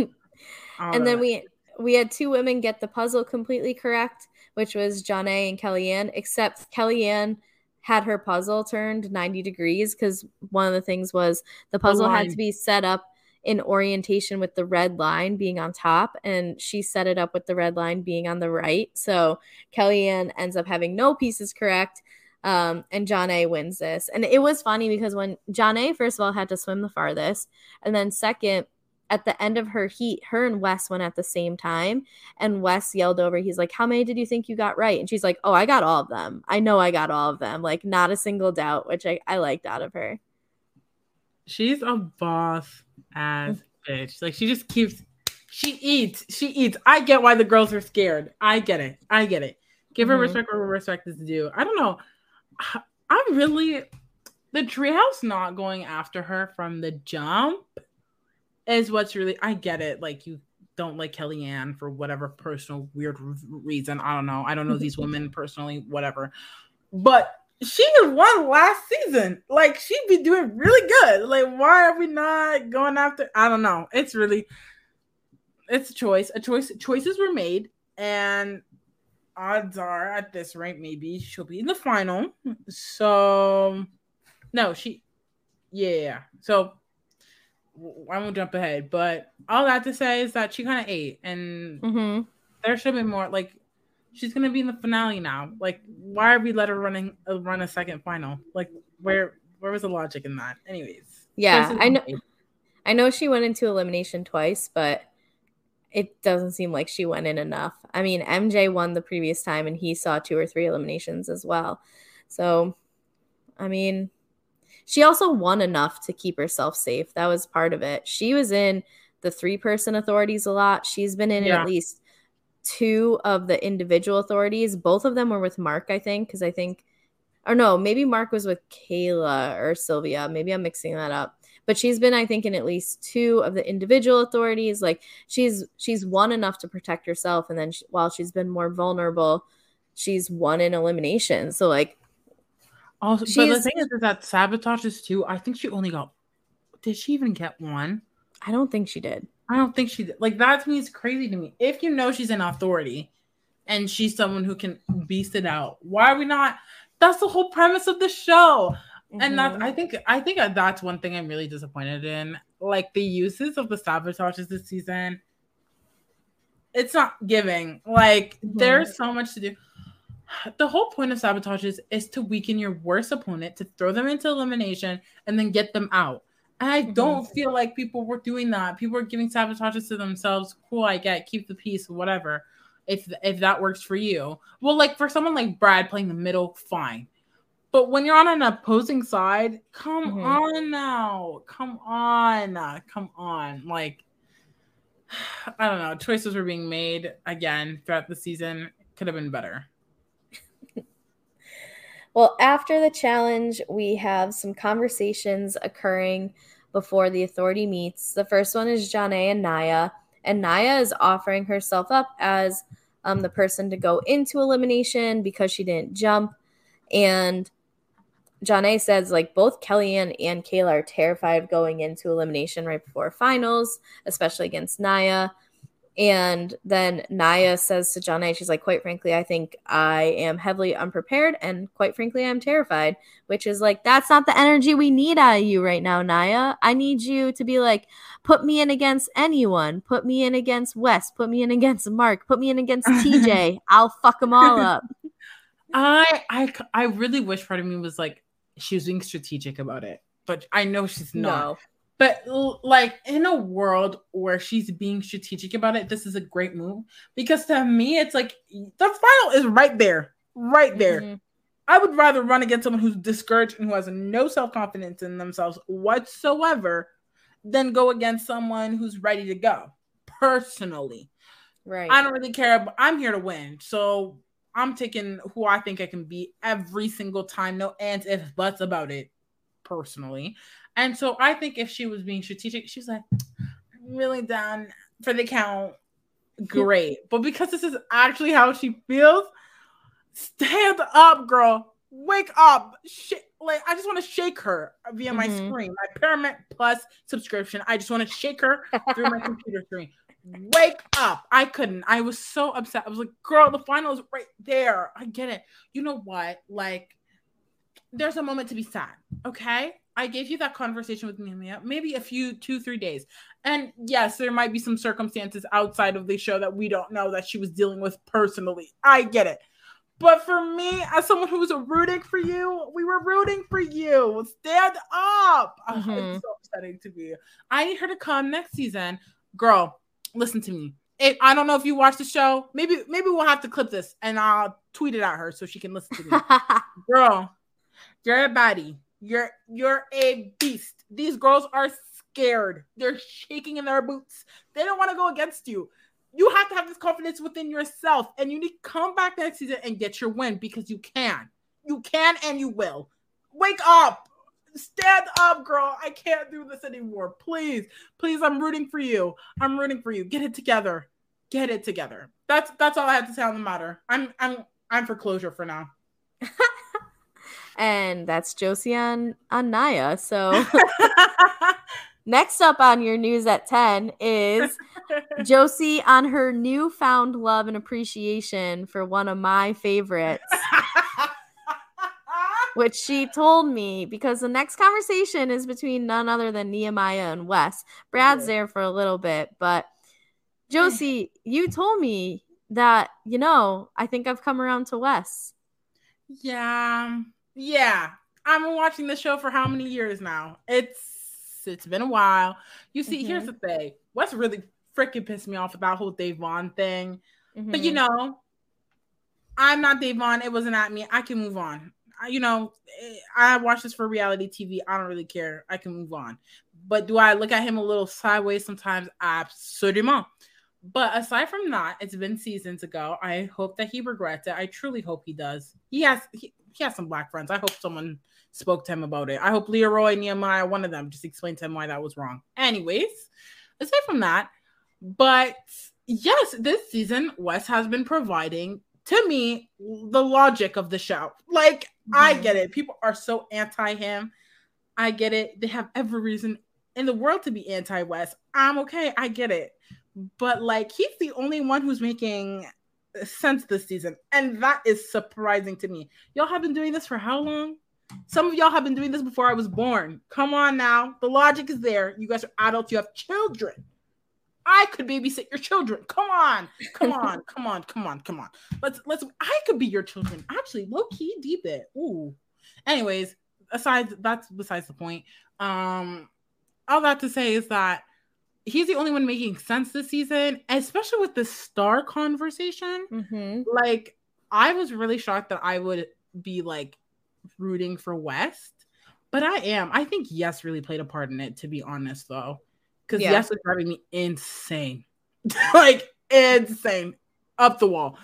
and then we we had two women get the puzzle completely correct, which was Janae and Kellyanne, except Kellyanne had her puzzle turned 90 degrees because one of the things was the puzzle had to be set up in orientation with the red line being on top, and she set it up with the red line being on the right. So Kellyanne ends up having no pieces correct. Um, and Janae wins this. And it was funny because when Janae, first of all, had to swim the farthest, and then second, at the end of her heat, her and Wes went at the same time. And Wes yelled over, he's like, How many did you think you got right? And she's like, Oh, I got all of them. I know I got all of them. Like, not a single doubt, which I, I liked out of her. She's a boss ass Mm. bitch. Like she just keeps she eats. She eats. I get why the girls are scared. I get it. I get it. Give her Mhm. respect where respect is due. I don't know. I really the treehouse not going after her from the jump is what's really I get it. Like you don't like Kellyanne for whatever personal weird reason. I don't know. I don't know these women personally, whatever. But she won last season. Like she'd be doing really good. Like why are we not going after? I don't know. It's really it's a choice. A choice. Choices were made, and odds are at this rate maybe she'll be in the final. So no, she yeah. So I won't jump ahead, but all that to say is that she kind of ate, and Mhm. there should have been more. Like she's gonna be in the finale now. Like why are we let her running uh, run a second final? Like where where was the logic in that? Anyways, Yeah, I know. I know she went into elimination twice, but it doesn't seem like she went in enough. I mean, MJ won the previous time and he saw two or three eliminations as well. So, I mean, she also won enough to keep herself safe. That was part of it. She was in the three person authorities a lot. She's been in Yeah. at least two of the individual authorities. Both of them were with Mark, I think, because I think, or no, maybe Mark was with Kayla or Sylvia. Maybe I'm mixing that up but she's been i think in at least two of the individual authorities like she's she's won enough to protect herself and then she, while she's been more vulnerable she's won in elimination so like Also, but the thing is, is that sabotages too. I think she only got. Did she even get one? i don't think she did I don't think she did. Like that to me is crazy to me. If you know she's an authority, and she's someone who can beast it out, why are we not? That's the whole premise of the show. And that's Mhm. I think I think that's one thing I'm really disappointed in. Like the uses of the sabotages this season. It's not giving. Like there's so much to do. The whole point of sabotages is to weaken your worst opponent, to throw them into elimination, and then get them out. And I don't feel like people were doing that. People were giving sabotages to themselves. Cool, I get keep the peace, whatever. If if that works for you. Well, like for someone like Brad playing the middle, fine. But when you're on an opposing side, come Mhm. on now. Come on. Come on. Like I don't know. Choices were being made again throughout the season. Could have been better. Well, after the challenge, we have some conversations occurring before the authority meets. The first one is Janae and Nia, and Nia is offering herself up as um, the person to go into elimination because she didn't jump. And Janae says, like, both Kellyanne and Kayla are terrified of going into elimination right before finals, especially against Nia. And then Nia says to Janae, she's like, quite frankly, I think I am heavily unprepared and quite frankly, I'm terrified, which is like, that's not the energy we need out of you right now, Nia. I need you to be like, put me in against anyone, put me in against Wes, put me in against Mark, put me in against TJ. I'll fuck them all up. I I I really wish part of me was like she was being strategic about it, but I know she's not. No. But like in a world where she's being strategic about it, this is a great move because to me it's like the final is right there, right there. Mhm. I would rather run against someone who's discouraged and who has no self confidence in themselves whatsoever than go against someone who's ready to go. Personally, Right. I don't really care. But I'm here to win, so I'm taking who I think I can be every single time. No ands, if buts about it. personally. And so I think if she was being strategic, she was like, I'm really done for the count. Great. but because this is actually how she feels, stand up, girl. Wake up. Sh- like I just want to shake her via my Mhm. screen, my Paramount Plus subscription. I just want to shake her through my computer screen. Wake up. I couldn't. I was so upset. I was like, girl, the final is right there. I get it. You know what? Like, there's a moment to be sad. Okay. I gave you that conversation with Mia, maybe a few, two, three days. And yes, there might be some circumstances outside of the show that we don't know that she was dealing with personally. I get it. But for me, as someone who was rooting for you, we were rooting for you. Stand up. Oh, Mhm. it's so upsetting to me. I need her to come next season. Girl, listen to me. If, I don't know if you watched the show. Maybe maybe we'll have to clip this and I'll tweet it at her so she can listen to me. Girl, you're a body. You're you're a beast. These girls are scared. They're shaking in their boots. They don't want to go against you. You have to have this confidence within yourself, and you need to come back next season and get your win because you can. You can and you will. Wake up. Stand up, girl. I can't do this anymore. Please, please, I'm rooting for you. I'm rooting for you. Get it together. Get it together. That's that's all I have to say on the matter. I'm I'm I'm for closure for now. and that's Josi on, on Nia. So next up on your news at 10 is Josi on her newfound love and appreciation for one of my favorites. Which she told me because the next conversation is between none other than Nehemiah and Wes. Brad's there for a little bit, but Josi, you told me that, you know, I think I've come around to Wes. Yeah. Yeah. I've been watching the show for how many years now? It's it's been a while. You see, here's the thing. What's really freaking pissed me off about whole Dave Vaughn thing. But you Mhm. know, I'm not Dave Vaughn. It wasn't at me. I can move on. You know, eh, I watch this for reality TV. I don't really care. I can move on. But do I look at him a little sideways sometimes? Absolutely. But aside from that, it's been seasons ago. I hope that he regrets it. I truly hope he does. He has he, he has some black friends. I hope someone spoke to him about it. I hope Leroy, Nehemiah, one of them, just explained to him why that was wrong. Anyways, aside from that, but yes, this season Wes has been providing to me the logic of the show. Like I mm-hmm. get it. People are so anti him. I get it. They have every reason in the world to be anti Wes. I'm okay. I get it. But like he's the only one who's making sense this season. And that is surprising to me. Y'all have been doing this for how long? Some of y'all have been doing this before I was born. Come on now. The logic is there. You guys are adults. You have children. I could babysit your children. Come on. Come on. come on. Come on. Come on. Let's let's I could be your children. Actually, low key deep it. Ooh. Anyways, aside that's besides the point. Um all that to say is that he's the only one making sense this season, especially with the star conversation. Mm-hmm. Like, I was really shocked that I would be like rooting for Wes, but I am. I think Yes really played a part in it, to be honest, though, because Yeah. Yes was driving me insane, like insane, up the wall.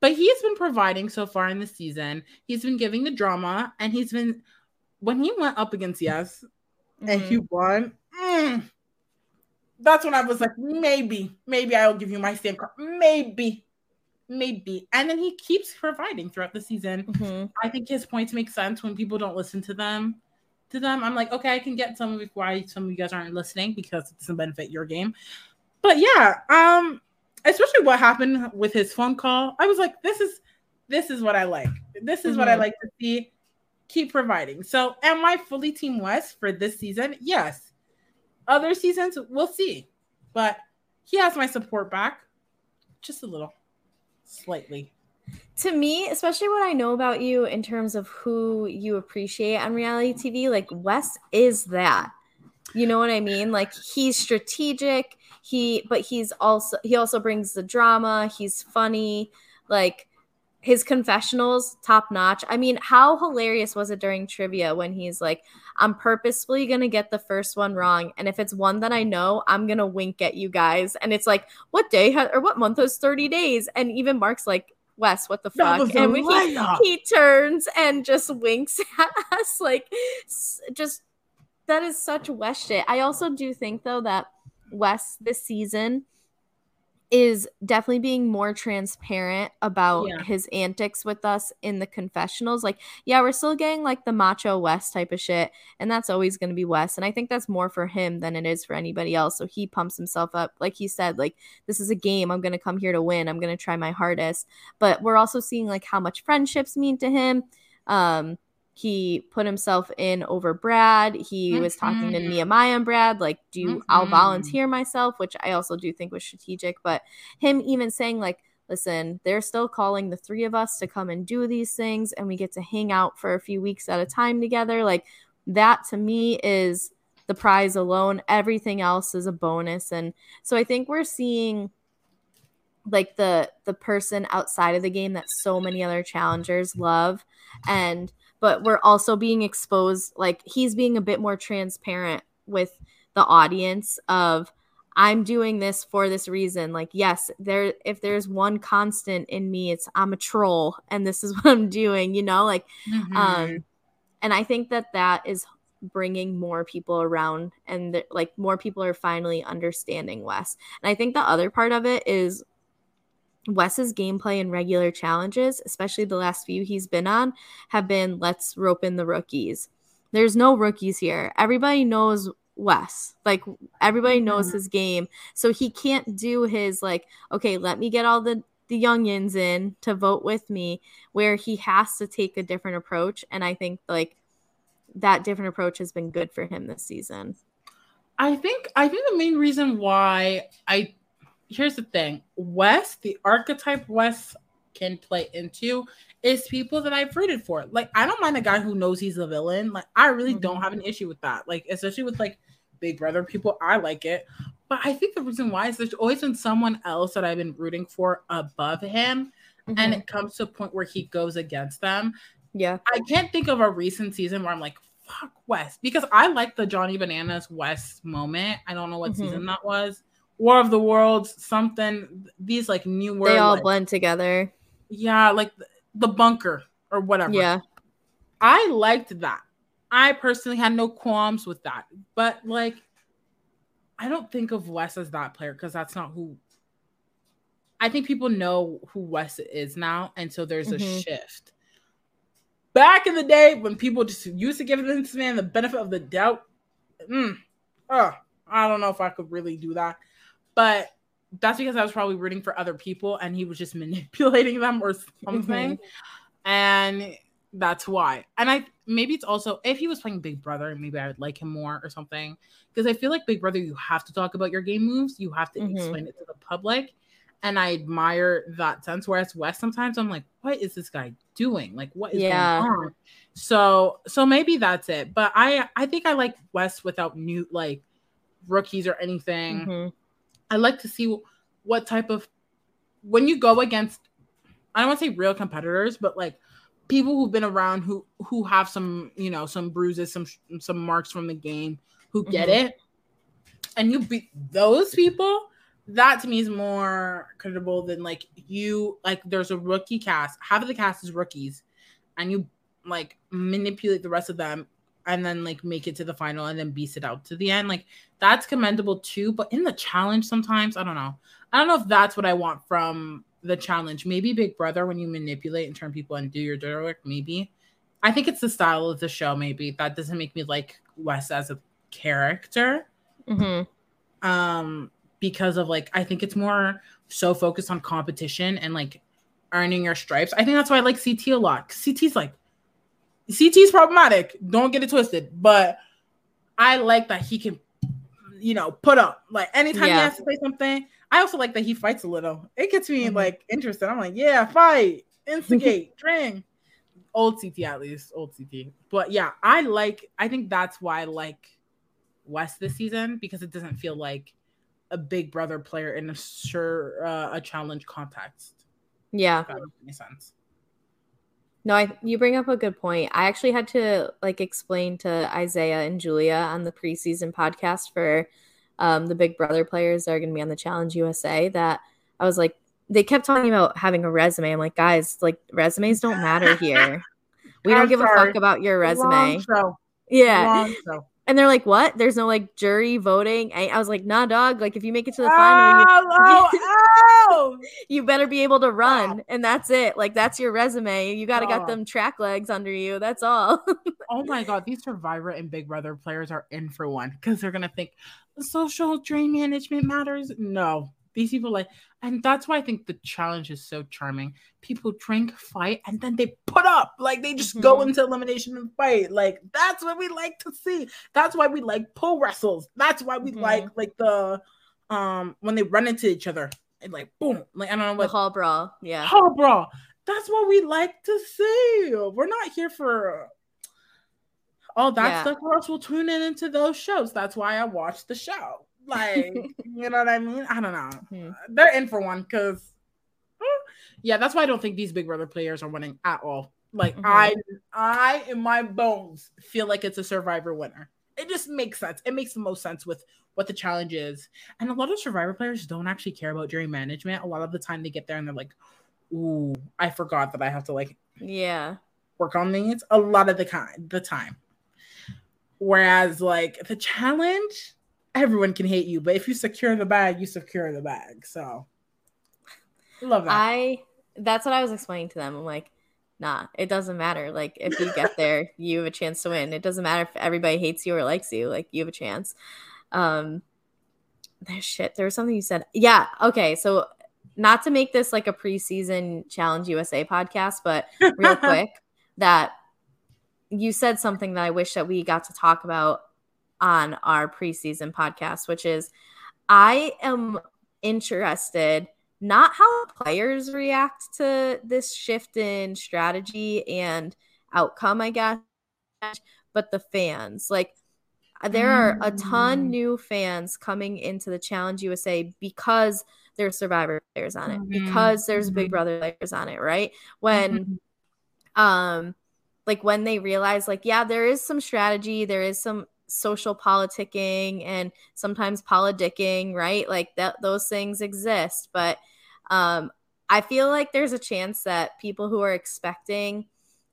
But he's been providing so far in the season. He's been giving the drama, and he's been when he went up against Yes and he won. mm, that's when I was like, maybe, maybe I'll give you my stamp card. Maybe, maybe. And then he keeps providing throughout the season. Mm-hmm. I think his points make sense when people don't listen to them. To them, I'm like, okay, I can get some of why some of you guys aren't listening because it doesn't benefit your game. But yeah, um, especially what happened with his phone call, I was like, this is this is what I like. This is what I Mhm. like to see. Keep providing. So, am I fully Team Wes for this season? Yes. Other seasons, we'll see. But he has my support back, just a little, slightly. To me, especially what I know about you in terms of who you appreciate on reality TV, like Wes is that. You know what I mean? Like he's strategic, he but he's also he also brings the drama, he's funny, like his confessionals top notch. I mean, how hilarious was it during trivia when he's like, I'm purposefully going to get the first one wrong and if it's one that I know, I'm going to wink at you guys. And it's like, what day ha- or what month was 30 days? And even Mark's like, Wes, what the fuck? And he, he turns and just winks at us, like just that is such Wes shit. I also do think though that Wes this season is definitely being more transparent about Yeah. his antics with us in the confessionals. Like, yeah, we're still getting like the macho Wes type of shit, and that's always going to be Wes. And I think that's more for him than it is for anybody else. So he pumps himself up. Like he said, like, this is a game. I'm going to come here to win. I'm going to try my hardest. But we're also seeing like how much friendships mean to him. Um, he put himself in over Brad. He was talking to Mhm. Nehemiah and Brad, like, do you, I'll volunteer myself, which I also do think was strategic. But him even saying, like, listen, they're still calling the three of us to come and do these things, and we get to hang out for a few weeks at a time together. Like, that to me is the prize alone. Everything else is a bonus. And so I think we're seeing like the the person outside of the game that so many other challengers love and but we're also being exposed like he's being a bit more transparent with the audience of I'm doing this for this reason like yes there if there's one constant in me it's I'm a troll and this is what I'm doing you know like Mhm. um and I think that that is bringing more people around and like more people are finally understanding Wes and I think the other part of it is Wes's gameplay in regular challenges, especially the last few he's been on, have been let's rope in the rookies. There's no rookies here. Everybody knows Wes. Like everybody knows Mhm. his game. So he can't do his like, okay, let me get all the the youngins in to vote with me where he has to take a different approach and I think like that different approach has been good for him this season. I think I think the main reason why I here's the thing Wes, the archetype Wes can play into is people that I've rooted for. Like I don't mind a guy who knows he's a villain. Like I really don't have an issue with that. Like especially with like Big Brother people, I like it. But I think the reason why is there's always been someone else that I've been rooting for above him. And Mhm. it comes to a point where he goes against them. Yeah. I can't think of a recent season where I'm like, fuck Wes. Because I like the Johnny Bananas Wes moment. I don't know what Mhm. season that was. War of the Worlds, something. These like new words. They all blend together. Yeah, like the, bunker or whatever. Yeah. I liked that. I personally had no qualms with that. But like, I don't think of Wes as that player because that's not who. I think people know who Wes is now, and so there's a Mhm. shift. Back in the day, when people just used to give this man the benefit of the doubt, mm, uh, I don't know if I could really do that, but that's because I was probably rooting for other people, and he was just manipulating them or something, and that's why. And I maybe it's also if he was playing Big Brother, maybe I would like him more or something. Because I feel like Big Brother, you have to talk about your game moves, you have to Mhm. explain it to the public. And I admire that sense. Whereas Wes, sometimes I'm like, what is this guy doing? Like, what is Yeah. going on? So, so maybe that's it. But I, I think I like Wes without new like rookies or anything. Mhm. I like to see what type of when you go against I don't want to say real competitors, but like people who've been around who who have some, you know, some bruises, some some marks from the game, who get Mhm. it. And you beat those people, that to me is more credible than like you like there's a rookie cast, half of the cast is rookies, and you like manipulate the rest of them and then like make it to the final and then beast it out to the end. Like that's commendable too. But in the challenge, sometimes I don't know. I don't know if that's what I want from the challenge. Maybe Big Brother when you manipulate and turn people and do your dirty work. Maybe. I think it's the style of the show. Maybe that doesn't make me like Wes as a character. Mhm. Um, because of like I think it's more so focused on competition and like earning your stripes. I think that's why I like CT a lot. 'cause CT's like CT's problematic. Don't get it twisted, but I like that he can, you know, put up like anytime he Yeah. has to say something. I also like that he fights a little. It gets me Mhm. like interested. I'm like, yeah, fight, instigate, drink. Old CT at least, old CT. But yeah, I like. I think that's why I like Wes this season because it doesn't feel like a Big Brother player in a sure uh, a challenge context. Yeah. That makes sense. No, I you bring up a good point. I actually had to like explain to Isaiah and Julia on the preseason podcast for um, the Big Brother players that are going to be on the Challenge USA that I was like, they kept talking about having a resume. I'm like, guys, like resumes don't matter here. We don't I'm give a fuck about your resume. Yeah. Wrong show. And they're like, "What? There's no like jury voting." I, I was like, "Nah, dog. Like, if you make it to the final, you, Oh, oh, you better be able to run, and that's it. Like, that's your resume. You got to Oh. got them track legs under you. That's all." oh my god, these Survivor and Big Brother players are in for one because they're gonna think social drain management matters. No, these people like, and that's why I think the challenge is so charming. People drink, fight, and then they put up. Like they just go Mhm. into elimination and fight. Like that's what we like to see. That's why we like pole wrestles. That's why we Mhm. like like the um when they run into each other and like boom. Like I don't know the what hall brawl. Yeah. Hall bro, that's what we like to see. We're not here for all that Yeah. stuff, or else we'll tune in into those shows. That's why I watch the show. Like, you know what I mean? I don't know. Hmm. They're in for one because, yeah, that's why I don't think these Big Brother players are winning at all. Like, Mhm. I, I in my bones feel like it's a Survivor winner. It just makes sense. It makes the most sense with what the challenge is. And a lot of Survivor players don't actually care about jury management. A lot of the time they get there and they're like, ooh, I forgot that I have to like Yeah. work on these a lot of the kind the time. Whereas like the challenge, everyone can hate you, but if you secure the bag, you secure the bag. So love that. I that's what I was explaining to them. I'm like, nah, it doesn't matter. Like if you get there, you have a chance to win. It doesn't matter if everybody hates you or likes you, like you have a chance. Um there's shit. There was something you said. Yeah, okay. So not to make this like a preseason challenge USA podcast, but real quick, that you said something that I wish that we got to talk about on our preseason podcast, which is I am interested not how players react to this shift in strategy and outcome, I guess, but the fans. Like there are a ton Mm. new fans coming into the Challenge USA because there's Survivor players on it, Mhm. because there's Big Mhm. Brother players on it, right? When um like when they realize like yeah there is some strategy there is some social politicking and sometimes politicking right like that those things exist but um i feel like there's a chance that people who are expecting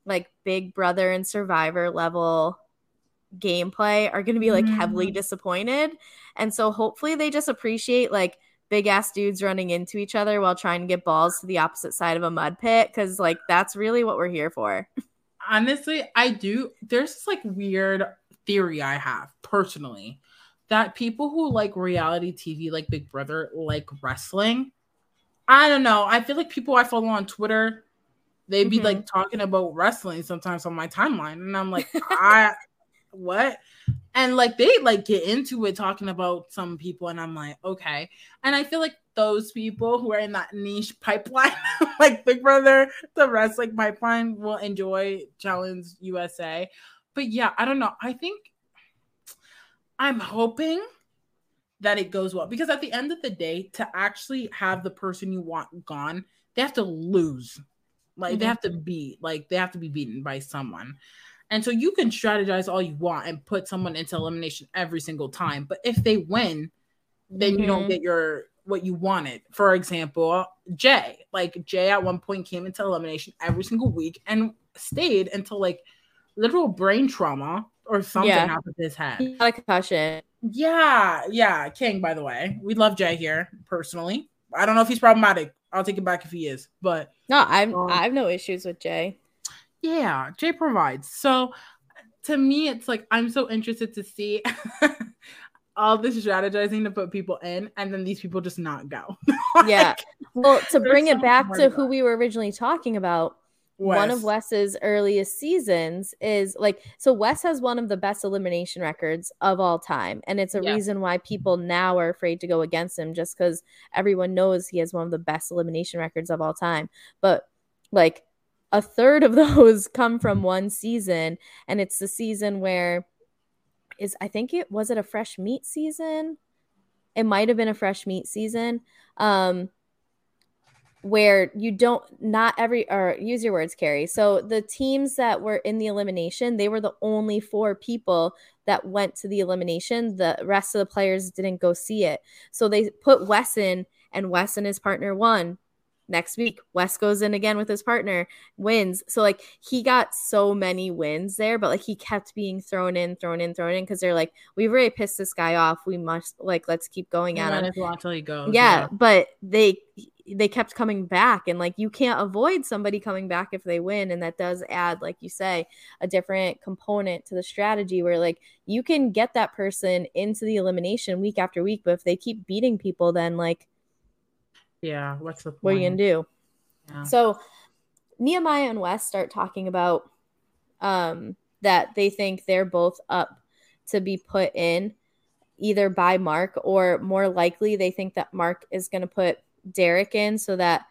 like big brother and survivor level gameplay are going to be like heavily Mm. disappointed and so hopefully they just appreciate like big ass dudes running into each other while trying to get balls to the opposite side of a mud pit because like that's really what we're here for honestly, I do. There's this like weird theory I have personally that people who like reality TV, like Big Brother, like wrestling. I don't know. I feel like people I follow on Twitter, they'd be Mhm. like talking about wrestling sometimes on my timeline, and I'm like, I what? And like they like get into it talking about some people, and I'm like, okay. And I feel like those people who are in that niche pipeline, like Big Brother, the wrestling pipeline, will enjoy Challenge USA. But yeah, I don't know. I think I'm hoping that it goes well because at the end of the day, to actually have the person you want gone, they have to lose. Like they Mhm. have to be like they have to be beaten by someone. And so you can strategize all you want and put someone into elimination every single time. But if they win, then you don't Mhm. get your what you wanted. For example, Jay. Like Jay at one point came into elimination every single week and stayed until like literal brain trauma or something Yeah. happened to his head. A concussion Yeah, yeah, King, by the way. We love Jay here personally. I don't know if he's problematic. I'll take it back if he is. But no i've Um, i have no issues with jay yeah, Jay provides. So to me, it's like I'm so interested to see all this strategizing to put people in, and then these people just not go. yeah well to bring it back to who we were originally talking about one of Wes's earliest seasons is like so Wes has one of the best elimination records of all time and it's a Yeah. reason why people now are afraid to go against him just cuz everyone knows he has one of the best elimination records of all time. But like a third of those come from one season and it's the season where is I think it was it a fresh meat season? It might have been a fresh meat season. Um where you don't not every or use your words Kari. So the teams that were in the elimination they were the only four people that went to the elimination. The rest of the players didn't go see it. So they put wesson and wes and his partner won next week Wes goes in again with his partner, wins. So like he got so many wins there, but like he kept being thrown in, thrown in, thrown in because they're like, we've already pissed this guy off. We must like let's keep going You at him. until he goes. Yeah, but they they kept coming back and like you can't avoid somebody coming back if they win and that does add like you say a different component to the strategy where like you can get that person into the elimination week after week but if they keep beating people then like Yeah. What's the point? what are you gonna do Yeah. so nehemiah and wes start talking about um that they think they're both up to be put in either by mark or more likely they think that mark is going to put derek in so that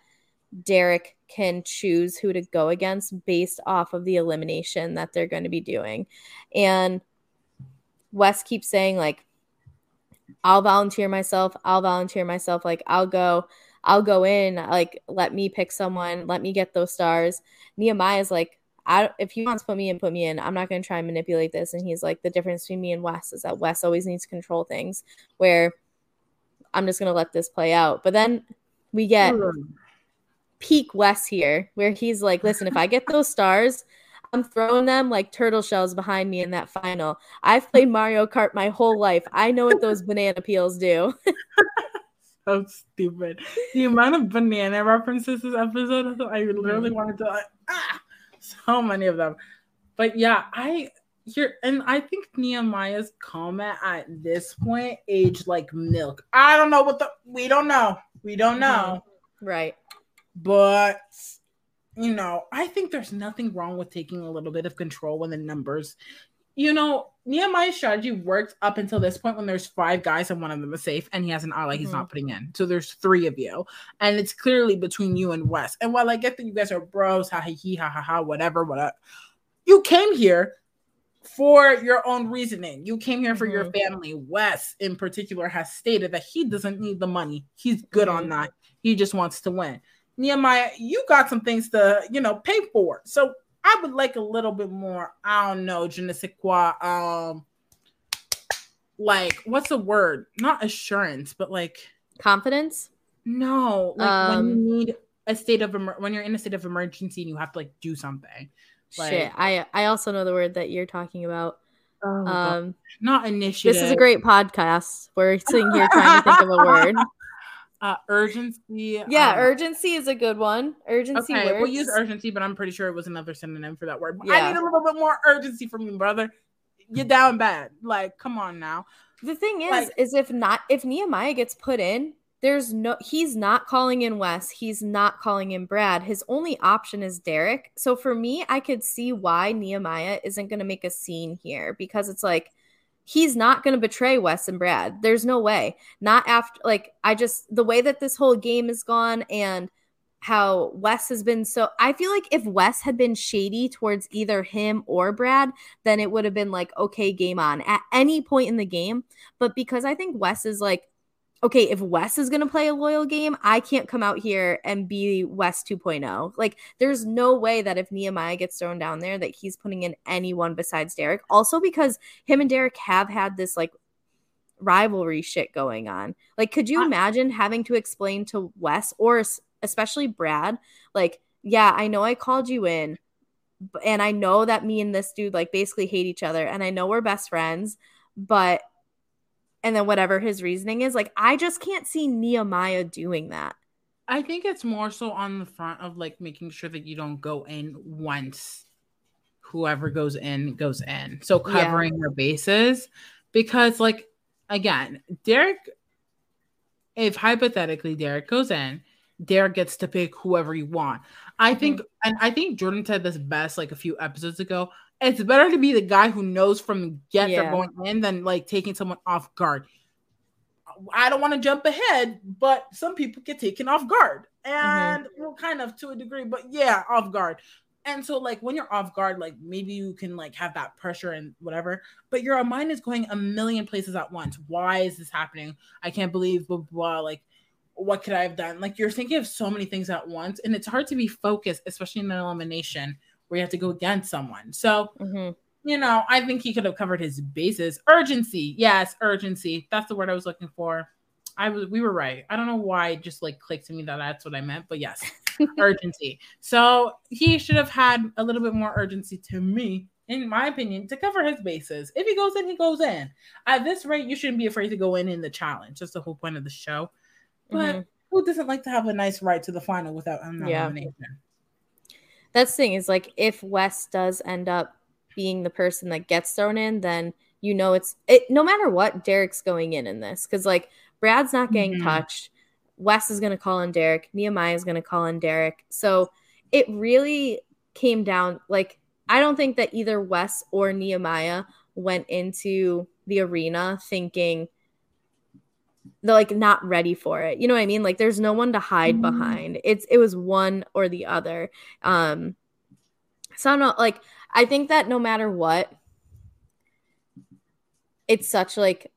derek can choose who to go against based off of the elimination that they're going to be doing and wes keeps saying like i'll volunteer myself i'll volunteer myself like i'll go I'll go in, like, let me pick someone, let me get those stars. Nehemiah's like, I, if he wants to put me in, put me in. I'm not going to try and manipulate this. And he's like, the difference between me and Wes is that Wes always needs to control things, where I'm just going to let this play out. But then we get hmm. peak Wes here, where he's like, listen, if I get those stars, I'm throwing them like turtle shells behind me in that final. I've played Mario Kart my whole life. I know what those banana peels do. so stupid. The amount of banana references this episode, I literally wanted to like, ah, so many of them. But yeah, I here and I think Nehemiah's comment at this point aged like milk. I don't know what the we don't know. We don't know. Right. But you know, I think there's nothing wrong with taking a little bit of control when the numbers you know, Nehemiah's strategy worked up until this point when there's five guys and one of them is safe and he has an ally he's Mhm. not putting in. So there's three of you. And it's clearly between you and Wes. And while I get that you guys are bros, ha ha he, ha ha ha, whatever, whatever, you came here for your own reasoning. You came here for your Mhm. family. Wes, in particular, has stated that he doesn't need the money. He's good on that. He just wants to win. Nehemiah, you got some things to, you know, pay for. So I would like a little bit more, I don't know, je ne sais quoi, um, like, what's the word? Not assurance, but like, Confidence? no, like when Um, you need a state of, emer- when you're in a state of emergency and you have to like do something. Like, Shit. I I also know the word that you're talking about. oh. Um not initiative. this is a great podcast. We're sitting here trying to think of a word. Uh, urgency. Yeah, um, urgency is a good one. Urgency Okay, works. we'll use urgency, but I'm pretty sure it was another synonym for that word. I need a little bit more urgency from you, brother. You're down bad. Like, come on now. The thing is, Like- is if not if Nehemiah gets put in, there's no he's not calling in Wes, he's not calling in Brad. His only option is Derek. So for me, I could see why Nehemiah isn't gonna make a scene here because it's like he's not gonna betray Wes and Brad. There's no way. Not after like I just the way that this whole game is gone and how Wes has been so I feel like if Wes had been shady towards either him or Brad, then it would have been like okay, game on at any point in the game. But because I think Wes is like, okay, if Wes is going to play a loyal game, I can't come out here and be Wes 2.0. Like, there's no way that if Nehemiah gets thrown down there, that he's putting in anyone besides Derek. Also, because him and Derek have had this like rivalry shit going on. Like, could you imagine having to explain to Wes or especially Brad, like, yeah, I know I called you in, and I know that me and this dude like basically hate each other, and I know we're best friends, but and then whatever his reasoning is, like I just can't see Nehemiah doing that. I think it's more so on the front of like making sure that you don't go in once whoever goes in goes in. So Yeah. covering your bases because like again, Derek if hypothetically Derek goes in, Derek gets to pick whoever you want. I mm-hmm. think and I think Jordan said this best like a few episodes ago. It's better to be the guy who knows from the get Yeah. they're going in than like taking someone off guard. I don't want to jump ahead, but some people get taken off guard, mm-hmm. and well, kind of to a degree, but yeah, off guard. And so, like when you're off guard, like maybe you can like have that pressure and whatever, but your mind is going a million places at once. Why is this happening? I can't believe blah blah. blah. Like, what could I have done? Like you're thinking of so many things at once, and it's hard to be focused, especially in an elimination where you have to go against someone. So Mhm. you know, I think he could have covered his bases. Urgency, yes, urgency. That's the word I was looking for. I was we were right. I don't know why it just like clicked to me that that's what I meant, but yes, urgency. So he should have had a little bit more urgency to me, in my opinion, to cover his bases. If he goes in, he goes in. At this rate, you shouldn't be afraid to go in in the challenge. That's the whole point of the show. But Mhm. who doesn't like to have a nice ride to the final without a Yeah. That's the thing is like if Wes does end up being the person that gets thrown in, then you know it's it no matter what, Derek's going in in this because like Brad's not getting Mhm. touched. Wes is going to call in Derek. Nehemiah is going to call in Derek. So it really came down like I don't think that either Wes or Nehemiah went into the arena thinking they're like not ready for it. You know what I mean? Like there's no one to hide Mhm. behind. It's it was one or the other. Um so I don't know, like I think that no matter what, it's such like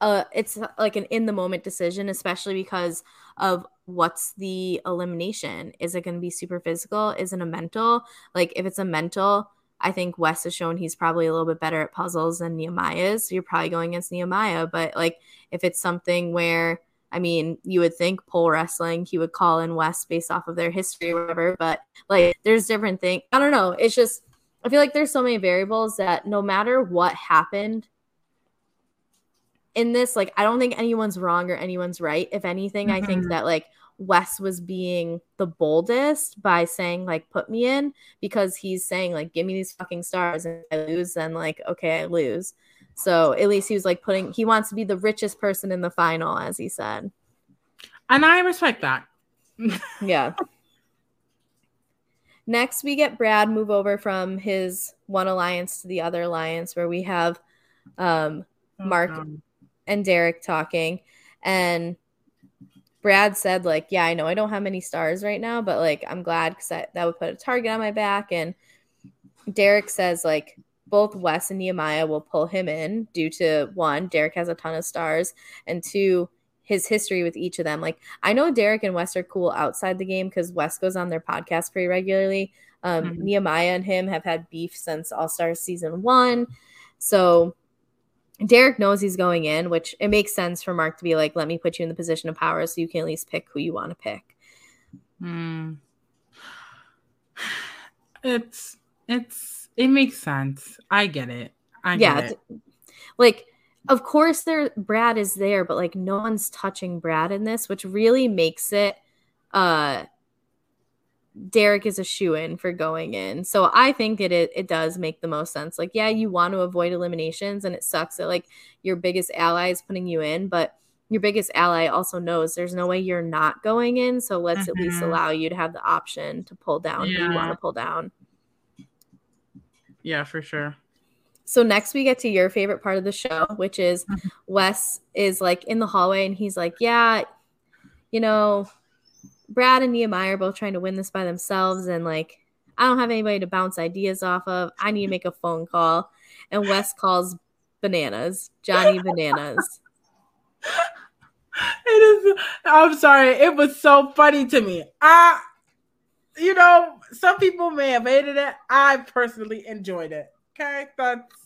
uh it's like an in the moment decision, especially because of what's the elimination. Is it gonna be super physical? Is it a mental? Like if it's a mental, I think Wes has shown he's probably a little bit better at puzzles than Nehemiah is. So you're probably going against Nehemiah. But like if it's something where I mean, you would think pole wrestling, he would call in Wes based off of their history or whatever. But like there's different things. I don't know. It's just I feel like there's so many variables that no matter what happened in this, like I don't think anyone's wrong or anyone's right. If anything, I think Mhm. that like Wes was being the boldest by saying like put me in because he's saying like give me these fucking stars and I lose then like okay I lose. So at least he was like putting he wants to be the richest person in the final as he said. And I respect that. Yeah. Next, we get Brad move over from his one alliance to the other alliance, where we have um, Mark Um, and Derek talking. And Brad said, like, yeah, I know I don't have many stars right now, but like, I'm glad because that, that would put a target on my back. And Derek says, like, both Wes and Nehemiah will pull him in due to one, Derek has a ton of stars, and two, his history with each of them. Like, I know Derek and Wes are cool outside the game because Wes goes on their podcast pretty regularly. Um, Mhm. Nehemiah and him have had beef since All Stars season one. So Derek knows he's going in, which it makes sense for Mark to be like, let me put you in the position of power so you can at least pick who you want to pick. Hmm. It's it's it makes sense. I get it. I yeah. get it. Like, of course there Brad is there, but like no one's touching Brad in this, which really makes it uh Derek is a shoe in for going in. So I think it, it it does make the most sense. Like, yeah, you want to avoid eliminations and it sucks that like your biggest ally is putting you in, but your biggest ally also knows there's no way you're not going in. So let's at least Mhm. allow you to have the option to pull down who you want Yeah. to pull down. Yeah, for sure. So next we get to your favorite part of the show, which is Mm-hmm. Wes is like in the hallway and he's like, "Yeah, you know, Brad and Nehemiah are both trying to win this by themselves and like I don't have anybody to bounce ideas off of. I need to make a phone call." And Wes calls Bananas, Johnny Bananas. It is I'm sorry. It was so funny to me. I you know, some people may have hated it. I personally enjoyed it. Okay? That's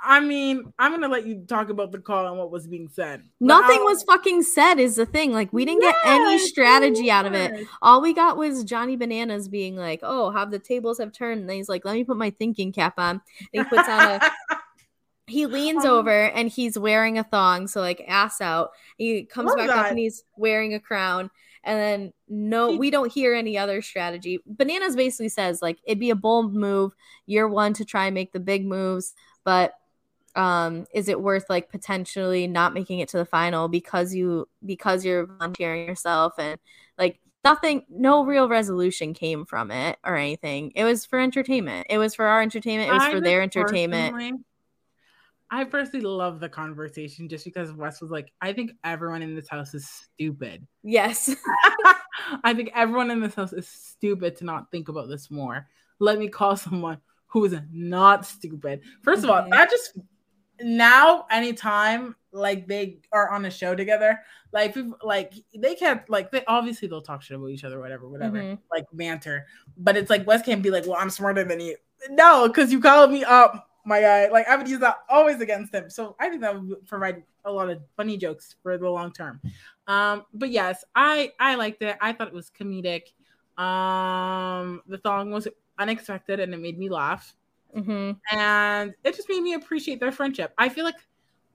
I mean, I'm gonna let you talk about the call and what was being said. Nothing I'll- was fucking said is the thing. Like we didn't get any strategy out of it. All we got was Johnny Bananas being like, "Oh, how the tables have turned." And he's like, "Let me put my thinking cap on." And he puts on a. he leans Um, over and he's wearing a thong, so like ass out. He comes back up and he's wearing a crown. And then no, we don't hear any other strategy. Bananas basically says like it'd be a bold move, year one to try and make the big moves, but um is it worth like potentially not making it to the final because you because you're volunteering yourself and like nothing no real resolution came from it or anything it was for entertainment it was for our entertainment it was I for their entertainment I personally love the conversation just because Wes was like, I think everyone in this house is stupid. yes I think everyone in this house is stupid to not think about this more. Let me call someone who is not stupid. First of all, that just now anytime like they are on a show together, like people like they can't like they obviously they'll talk shit about each other, whatever, whatever, Mhm. like banter. But it's like Wes can't be like, Well, I'm smarter than you. No, because you called me up my guy. Like I would use that always against him. So I think that would provide a lot of funny jokes for the long term. Um, but yes, I I liked it. I thought it was comedic. Um, the thong was unexpected and it made me laugh. Mm-hmm. And it just made me appreciate their friendship. I feel like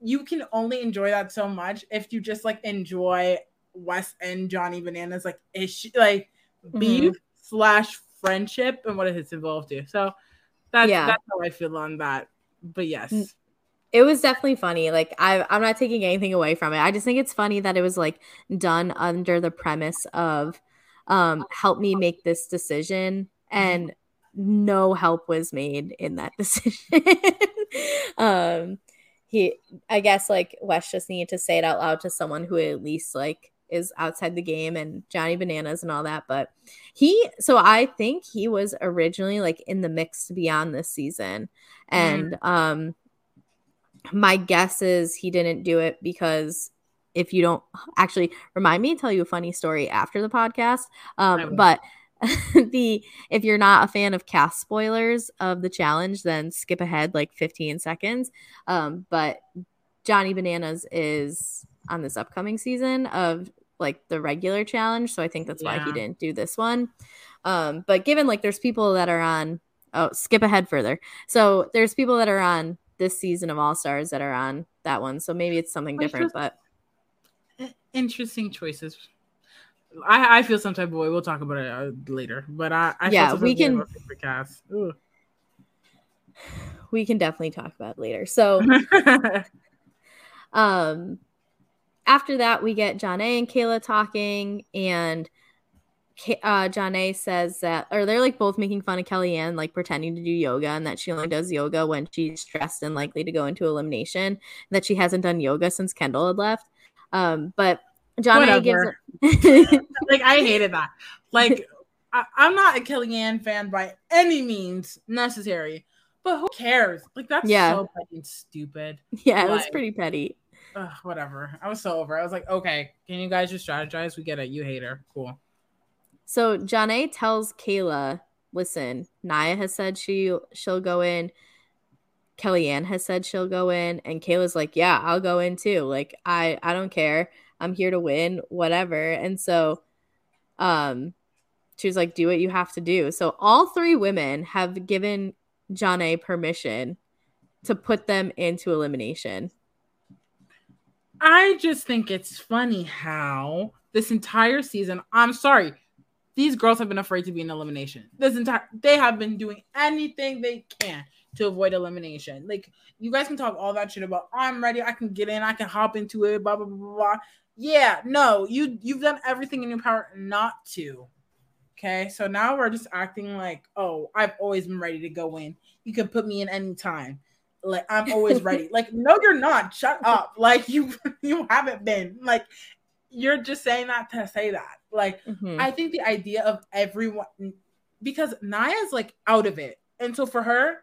you can only enjoy that so much if you just like enjoy Wes and Johnny Bananas like issue like Mm-hmm. beef slash friendship and what it's involved to. So that's Yeah. that's how I feel on that. But yes. It was definitely funny. Like I, I'm not taking anything away from it. I just think it's funny that it was like done under the premise of, um, help me make this decision, and no help was made in that decision. um, he, I guess, like Wes just needed to say it out loud to someone who at least like is outside the game and Johnny Bananas and all that. But he, so I think he was originally like in the mix to be on this season, and um my guess is he didn't do it because if you don't actually remind me tell you a funny story after the podcast um but the if you're not a fan of cast spoilers of the challenge then skip ahead like 15 seconds um but johnny bananas is on this upcoming season of like the regular challenge so i think that's why he didn't do this one um but given like there's people that are on oh skip ahead further so there's people that are on this season of All Stars that are on that one. So maybe it's something different, but interesting choices. I, I feel some type of way. We'll talk about it uh, later. But I, I feel Yeah, some we type of way can- Cast. We can definitely talk about it later. So um after that we get Jonna and Kailah talking and uh, Jonna says that, or they're like both making fun of Kellyanne, like pretending to do yoga, and that she only does yoga when she's stressed and likely to go into elimination. That she hasn't done yoga since Kendal had left. Um, but Jonna gives. Whatever. like I hated that. Like I, I'm not a Kellyanne fan by any means necessary, but who cares? Like that's Yeah. so fucking stupid. yeah, it was pretty petty. ugh, whatever. I was so over. I was like, okay, can you guys just strategize? We get it. You hate her. Cool. So Jonna tells Kailah, listen, Nia has said she she'll go in. Kellyanne has said she'll go in, and Kailah's like, yeah, I'll go in too. Like I I don't care. I'm here to win, whatever. And so, um, she was like, do what you have to do. So all three women have given Jonna permission to put them into elimination. I just think it's funny how this entire season, I'm sorry, these girls have been afraid to be in elimination. This entire they have been doing anything they can to avoid elimination. Like you guys can talk all that shit about I'm ready, I can get in, I can hop into it, blah blah blah blah. Yeah, no, you you've done everything in your power not to. Okay, so now we're just acting like, oh, I've always been ready to go in. You can put me in any time. Like I'm always ready. Like, no, you're not. Shut up. Like you you haven't been. Like you're just saying that to say that. Like Mhm. I think the idea of everyone because Nia's like out of it. And so for her,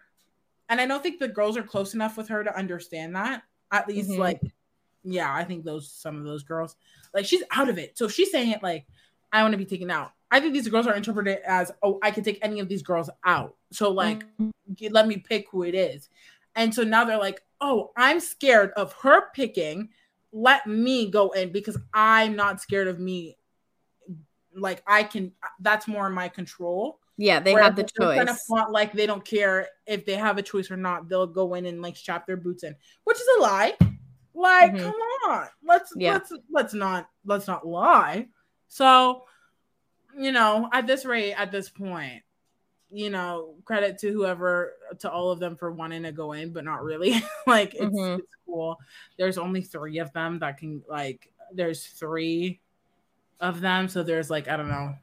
and I don't think the girls are close enough with her to understand that. At least Mhm. like, yeah, I think those some of those girls, like she's out of it. So if she's saying it like, I want to be taken out. I think these girls are interpreted as, oh, I can take any of these girls out. So like, mm. you let me pick who it is. And so now they're like, oh, I'm scared of her picking. Let me go in because I'm not scared of me. Like I can, that's more in my control. Yeah, they Whereas have the they're Kind of choice. flaunt like they don't care if they have a choice or not. They'll go in and like strap their boots in, which is a lie. Like, Mhm. come on, let's Yeah. let's let's not let's not lie. So, you know, at this rate, at this point, you know, credit to whoever to all of them for wanting to go in, but not really. like it's, Mhm. it's cool. There's only three of them that can like. There's three of them, so there's like I don't know,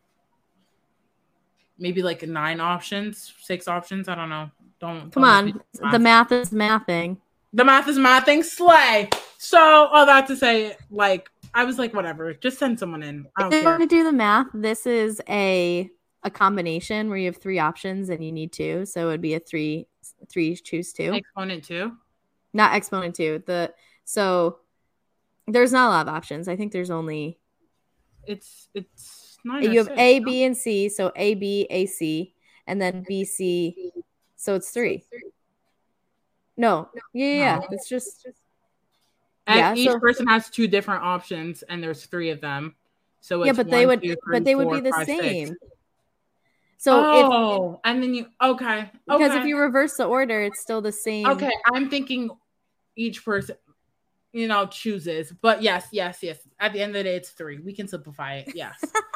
maybe like nine options, six options. I don't know. Don't Come don't on, make me do the math is mathing. The math is mathing. Slay. So all that to say, like I was like, whatever, just send someone in. I If don't you want care. to do the math, this is a a combination where you have three options and you need two. So it would be a three three choose two. Exponent two. Not exponent two. The so there's not a lot of options. I think there's only It's it's nine. you have six, A, no? B, and C. So A, B, A, C, and then B, C. So it's three. No, yeah, yeah, yeah. it's just And Yeah, each so- person has two different options, and there's three of them. So yeah, but they would, two, but three, they would four, be the five, six. same. So if oh, and then you okay because okay. if you reverse the order, it's still the same. okay, I'm thinking each person, you know, chooses. But yes, yes, yes. At the end of the day, it's three. We can simplify it. Yes.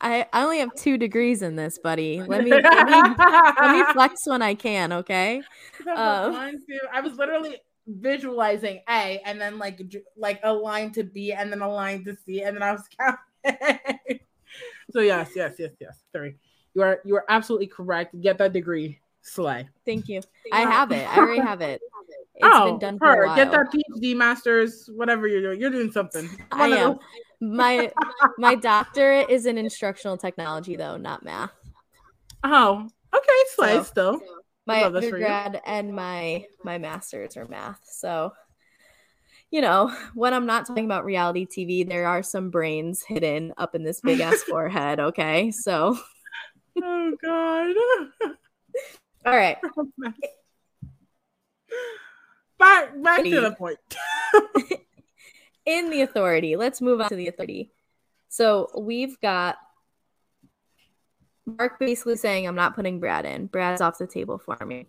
I, I only have two degrees in this, buddy. Let me let me, let me flex when I can, okay? Two. Uh, I was literally visualizing A, and then like like a line to B, and then a line to C, and then I was counting. so yes, yes, yes, yes. Three. You are you are absolutely correct. Get that degree. Slay. Thank you. I have it. I already have it. It's oh, been done for a her. while. Get that PhD, masters, whatever you're doing. You're doing something. I One of am. My my doctorate is in instructional technology though, not math. Oh, okay, slay So, still. My love this undergrad and my my masters are math. So you know, when I'm not talking about reality TV, there are some brains hidden up in this big ass forehead, okay? So Oh god. all right. back back to the point. In the authority. Let's move on to the authority. So we've got Mark basically saying, I'm not putting Brad in. Brad's off the table for me.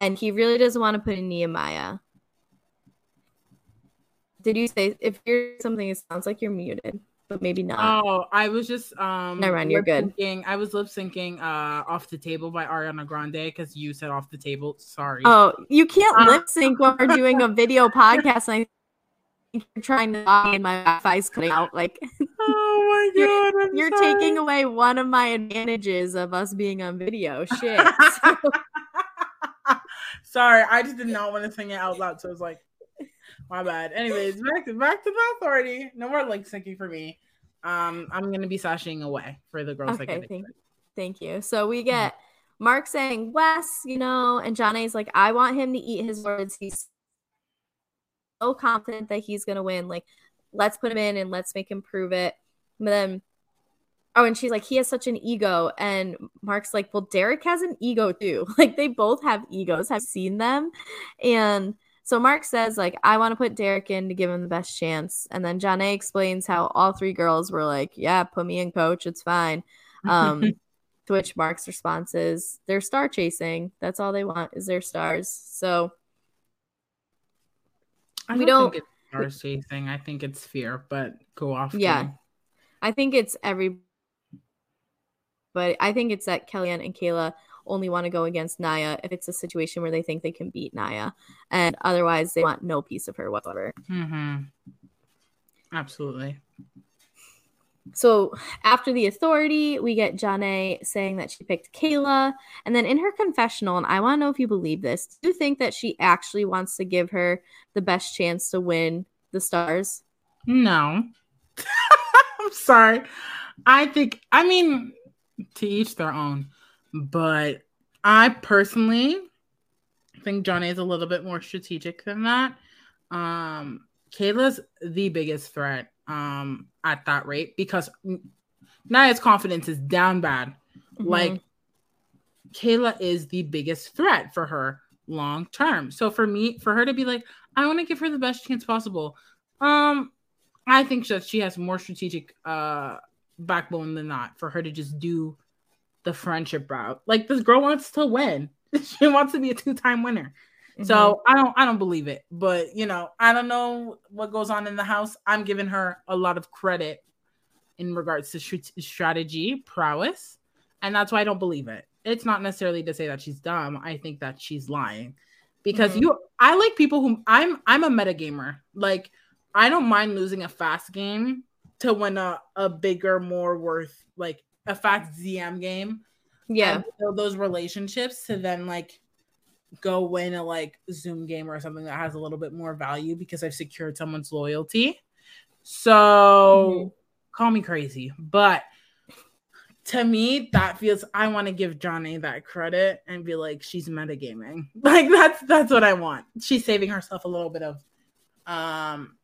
And he really doesn't want to put in Nehemiah. Did you say if you're something it sounds like you're muted, but maybe not. Oh, I was just um Never mind, you're good. I was lip syncing uh off the table by Ariana Grande because you said off the table. Sorry. Oh, you can't Uh, lip sync when we're doing a video podcast. And I you're trying to talk and my Wi-Fi's cutting out. Like oh my you're, god, I'm you're taking away one of my advantages of us being on video. Shit. Sorry, I just did not want to sing it out loud, so I was like, my bad. Anyways, back to back to the authority. No more lip syncing for me. Um, I'm gonna be sashing away for the girls Okay, thank, thank you. So we get Mark saying Wes, you know, and Jonna's like, I want him to eat his words. He's so confident that he's gonna win. Like, let's put him in and let's make him prove it. But then, oh, and she's like, he has such an ego, and Mark's like, well, Derek has an ego too. Like, they both have egos. I've seen them, and. So Mark says, like, I want to put Derek in to give him the best chance. And then Jonna explains how all three girls were like, Yeah, put me in, coach. It's fine. Um, to which Mark's response is, They're star chasing. That's all they want is their stars. So I we don't, don't- think it's stars chasing. I think it's fear, but go off. Yeah. I think it's every, but I think it's that Kellyanne and Kailah only want to go against Nia if it's a situation where they think they can beat Nia. And otherwise, they want no piece of her whatsoever. Mm-hmm. Absolutely. So after the authority, we get Janae saying that she picked Kailah. And then in her confessional, and I want to know if you believe this, do you think that she actually wants to give her the best chance to win the stars? No. I'm sorry. I think I mean to each their own. But I personally think Johnny is a little bit more strategic than that. Um Kailah's the biggest threat um at that rate because Nia's confidence is down bad. Like Kailah is the biggest threat for her long term. So for me, for her to be like, I want to give her the best chance possible. Um, I think that she has more strategic uh backbone than that for her to just do the friendship route. Like this girl wants to win. she wants to be a two-time winner. So I don't I don't believe it. But you know, I don't know what goes on in the house. I'm giving her a lot of credit in regards to str- strategy, prowess, and that's why I don't believe it. It's not necessarily to say that she's dumb. I think that she's lying. Because Mhm. you I like people who I'm I'm a meta gamer. Like I don't mind losing a fast game to win a, a bigger, more worth like a fast ZM game. Yeah. Build those relationships to then like go win a like Zoom game or something that has a little bit more value because I've secured someone's loyalty. So call me crazy, but to me, that feels I want to give Johnny that credit and be like, she's metagaming. Like that's that's what I want. She's saving herself a little bit of um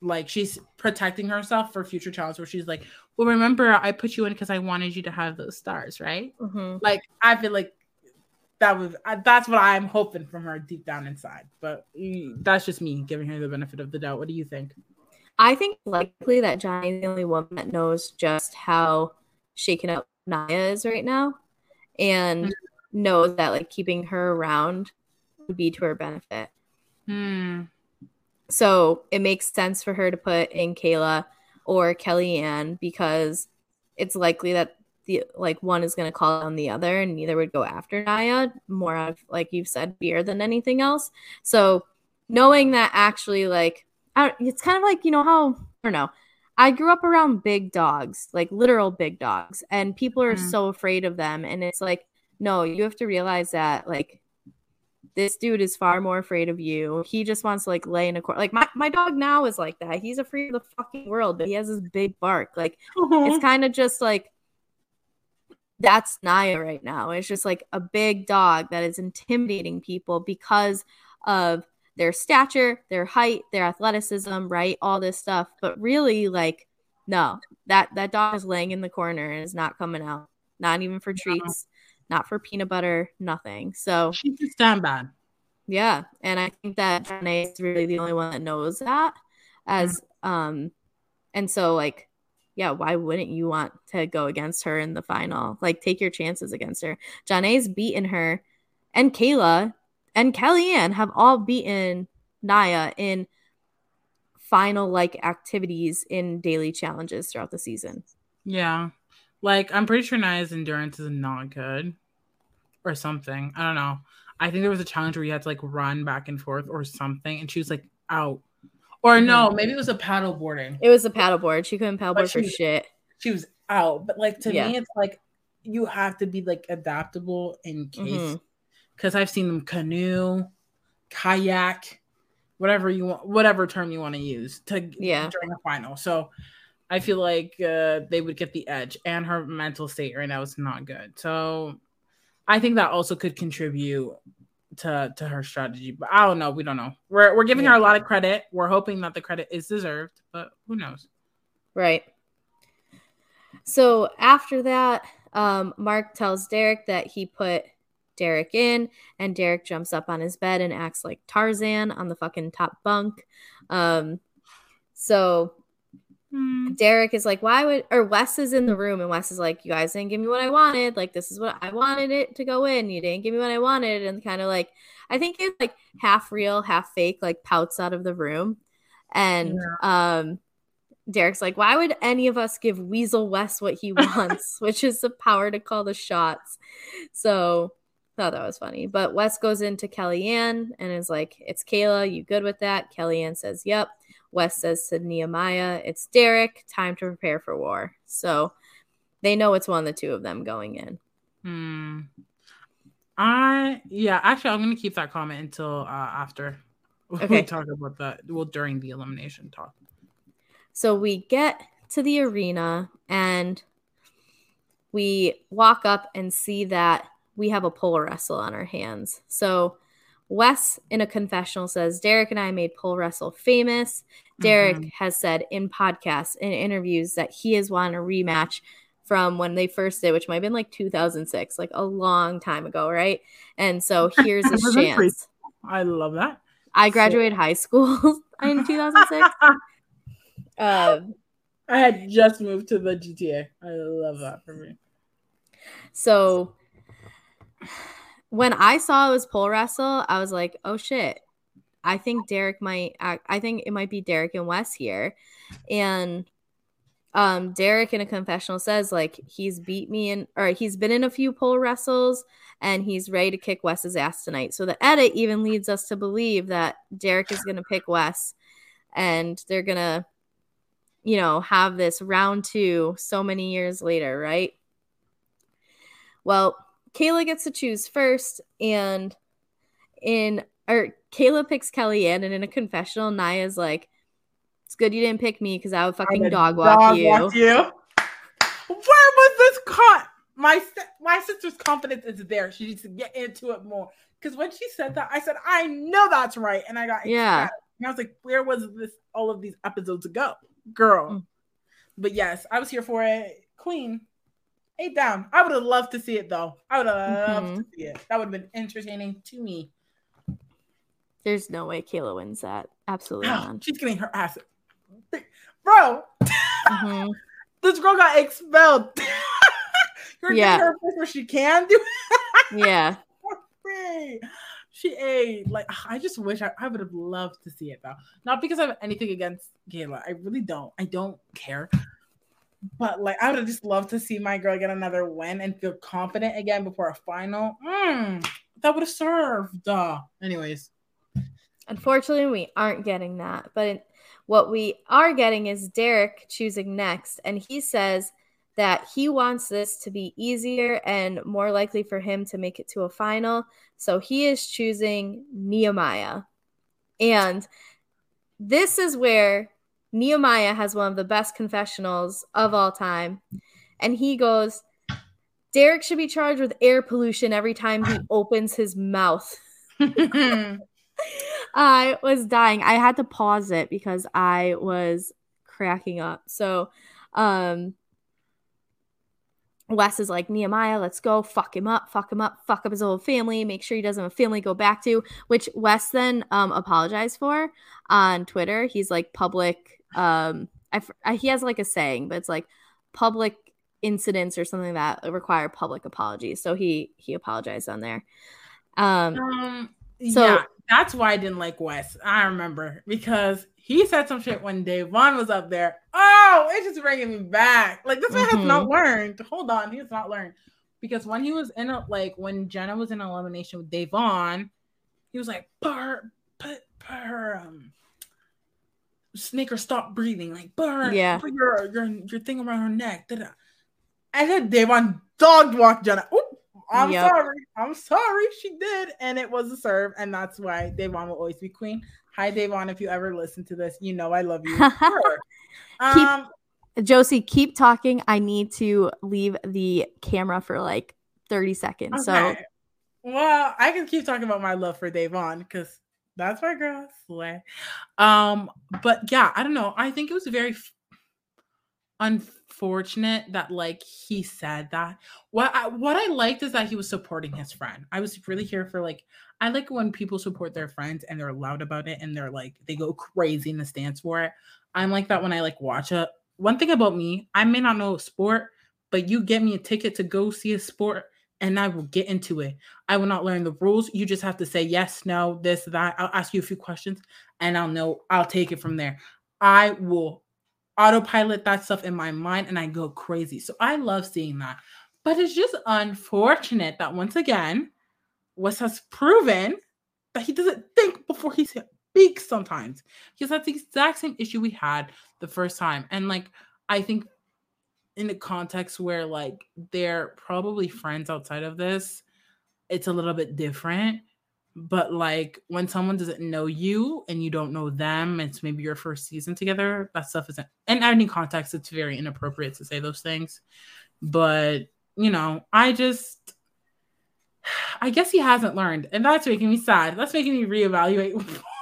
like she's protecting herself for future challenges where she's like, Well, remember I put you in because I wanted you to have those stars, right? Mhm. Like I feel like that was that's what I'm hoping from her deep down inside. But mm, that's just me giving her the benefit of the doubt. What do you think? I think likely that Johnny's the only woman that knows just how shaken up Nia is right now, and mm-hmm. knows that like keeping her around would be to her benefit. Hmm. So it makes sense for her to put in Kailah or Kellyanne because it's likely that the like one is going to call on the other and neither would go after Nia more of like you've said fear than anything else. So knowing that actually like it's kind of like you know how I don't know. I grew up around big dogs, like literal big dogs, and people are mm. so afraid of them. And it's like, no, you have to realize that like this dude is far more afraid of you. He just wants to like lay in a corner. Like my, my dog now is like that. He's afraid of the fucking world, but he has this big bark. Like it's kind of just like that's Nia right now. It's just like a big dog that is intimidating people because of their stature, their height, their athleticism, right? All this stuff. But really, like, no, that that dog is laying in the corner and is not coming out. Not even for treats, no. not for peanut butter, nothing. So she just stand bad. Yeah, and I think that Janae is really the only one that knows that. As um, and so like, yeah, why wouldn't you want to go against her in the final? Like, take your chances against her. Janae's beaten her, and Kailah and Kellyanne have all beaten Nia in final like activities in daily challenges throughout the season. Yeah. Like I'm pretty sure Nia's endurance is not good or something. I don't know. I think there was a challenge where you had to like run back and forth or something, and she was like out. Or no, mm-hmm. maybe it was a paddle boarding. It was a paddleboard. She couldn't paddleboard for was, shit. She was out. But like to yeah. me, it's like you have to be like adaptable in case mm-hmm because I've seen them canoe, kayak, whatever you want, whatever term you want to use to yeah during the final. So I feel like uh, they would get the edge, and her mental state right now is not good. So I think that also could contribute to to her strategy. But I don't know. We don't know. We're we're giving yeah. her a lot of credit. We're hoping that the credit is deserved, but who knows? Right. So after that, um, Mark tells Derek that he put Derek in, and Derek jumps up on his bed and acts like Tarzan on the fucking top bunk. Um, so mm. Derek is like, why would or Wes is in the room and Wes is like, you guys didn't give me what I wanted. Like this is what I wanted it to go in. You didn't give me what I wanted, and kind of like I think it's like half real, half fake, like pouts out of the room, and yeah. um. Derek's like, why would any of us give Weasel Wes what he wants, which is the power to call the shots? So thought that was funny. But Wes goes into Kellyanne and is like, It's Kailah, you good with that? Kellyanne says, Yep. Wes says to Nehemiah, It's Derek, time to prepare for war. So they know it's one of the two of them going in. Hmm. I yeah, actually I'm gonna keep that comment until uh, after okay. we talk about that. Well, during the elimination talk. So we get to the arena and we walk up and see that we have a pole wrestle on our hands. So Wes in a confessional says Derek and I made pole wrestle famous. Derek mm-hmm. has said in podcasts and interviews that he has wanted a rematch from when they first did, which might have been like 2006, like a long time ago, right? And so here's a chance. I love that. I graduated so. high school in 2006. um, I had just moved to the GTA. I love that for me. So when I saw it was pole wrestle, I was like, oh shit. I think Derek might I think it might be Derek and Wes here. And um Derek in a confessional says like he's beat me in or he's been in a few pole wrestles and he's ready to kick Wes's ass tonight. So the edit even leads us to believe that Derek is gonna pick Wes and they're gonna, you know, have this round two so many years later, right? Well, Kailah gets to choose first, and in or Kailah picks Kellyanne, and in a confessional, Nia's like, "It's good you didn't pick me because I would fucking dog walk dog you." Walk you. Where was this caught? My my sister's confidence is there. She needs to get into it more. Because when she said that, I said, "I know that's right," and I got yeah. And I was like, "Where was this? All of these episodes ago, girl?" Mm. But yes, I was here for it, Queen. Eight down. I would have loved to see it though. I would have loved Mhm. to see it. That would have been entertaining to me. There's no way Kailah wins that. Absolutely not. She's getting her ass. Bro, Mhm. this girl got expelled. You're Yeah. getting her where she can do Yeah. free. She ate. Like I just wish I, I would have loved to see it though. Not because I have anything against Kailah. I really don't. I don't care. But like I would just loved to see my girl get another win and feel confident again before a final. Mm, that would have served. Duh. Anyways. Unfortunately, we aren't getting that. But it, what we are getting is Derek choosing next. And he says that he wants this to be easier and more likely for him to make it to a final. So he is choosing Nehemiah. And this is where Nehemiah has one of the best confessionals of all time. And he goes, Derek should be charged with air pollution every time he opens his mouth. I was dying. I had to pause it because I was cracking up. So, um, Wes is like, Nehemiah, let's go. Fuck him up. Fuck him up. Fuck up his whole family. Make sure he doesn't have a family to go back to, which Wes then um, apologized for on Twitter. He's like, public, um, I, I- he has like a saying, but it's like public incidents or something that require public apologies. So he he apologized on there. Um, Um, So- yeah, that's why I didn't like Wes. I remember because he said some shit when Da'Vonne was up there. Oh, it's just bringing me back. Like this man has not Mhm. learned. Hold on, he has not learned because when he was in a like when Jenna was in elimination with Da'Vonne, he was like, "Put her, put, put um, make her stop breathing. Like, her, Yeah. put your your your thing around her neck." Da-da. And then Da'Vonne dog walked Jenna. Oop, I'm Yep. sorry. I'm sorry. She did. And it was a serve. And that's why Da'Vonne will always be queen. Hi, Da'Vonne. If you ever listen to this, you know I love you. Sure. Keep- um, Josi, keep talking. I need to leave the camera for like 30 seconds. So well, I can keep talking about my love for Da'Vonne because that's my girl. Slay. Um, but yeah, I don't know. I think it was very f- unfortunate that like he said that. What I, what I liked is that he was supporting his friend. I was really here for like I like when people support their friends and they're loud about it and they're like they go crazy in the stance for it. I'm like that when I like watch a one thing about me, I may not know sport, but you get me a ticket to go see a sport and I will get into it. I will not learn the rules. You just have to say yes, no, this, that. I'll ask you a few questions and I'll know, I'll take it from there. I will autopilot that stuff in my mind and I go crazy. So I love seeing that. But it's just unfortunate that once again, Wes has proven that he doesn't think before he speaks sometimes. Because that's the exact same issue we had the first time. And like, I think in a context where like they're probably mm-hmm. friends outside of this, it's a little bit different. But like when someone doesn't know you and you don't know them, it's maybe your first season together, that stuff isn't in any context, it's very inappropriate to say those things. But you know, I just I guess he hasn't learned, and that's making me sad. That's making me reevaluate.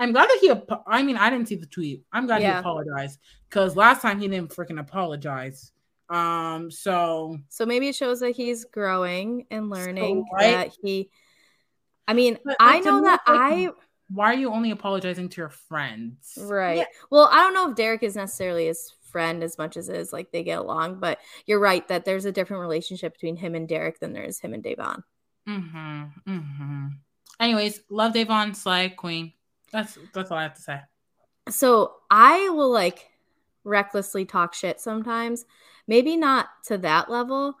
I'm glad that he. I mean, I didn't see the tweet. I'm glad he apologized because last time he didn't freaking apologize. Um. So so maybe it shows that he's growing and learning right? that he I mean, But, I know that like, I Why are you only apologizing to your friends? Right. Yeah. Well, I don't know if Derek is necessarily his friend as much as it is like they get along, but you're right that there's a different relationship between him and Derek than there is him and Da'Vonne. Mm-hmm. Mm-hmm. Anyways, love Da'Vonne, Sly Queen. That's that's all I have to say. So I will like recklessly talk shit sometimes. Maybe not to that level.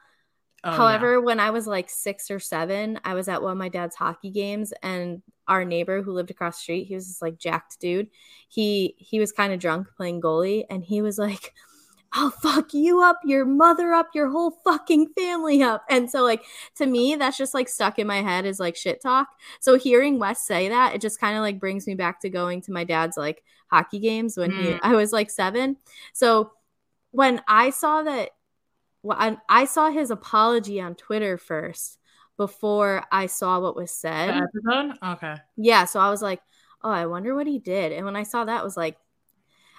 Oh. However, when I was like six or seven, I was at one of my dad's hockey games, and our neighbor who lived across the street, he was this like jacked dude. He he was kind of drunk playing goalie, and he was like, "I'll fuck you up, your mother up, your whole fucking family up." And so, like to me, that's just like stuck in my head is like shit talk. So hearing Wes say that, it just kind of like brings me back to going to my dad's like hockey games when he Mm. I was like seven. So when I saw that well, I, I saw his apology on Twitter first before I saw what was said. Okay. Yeah, so I was like, oh, I wonder what he did. And when I saw that, I was like,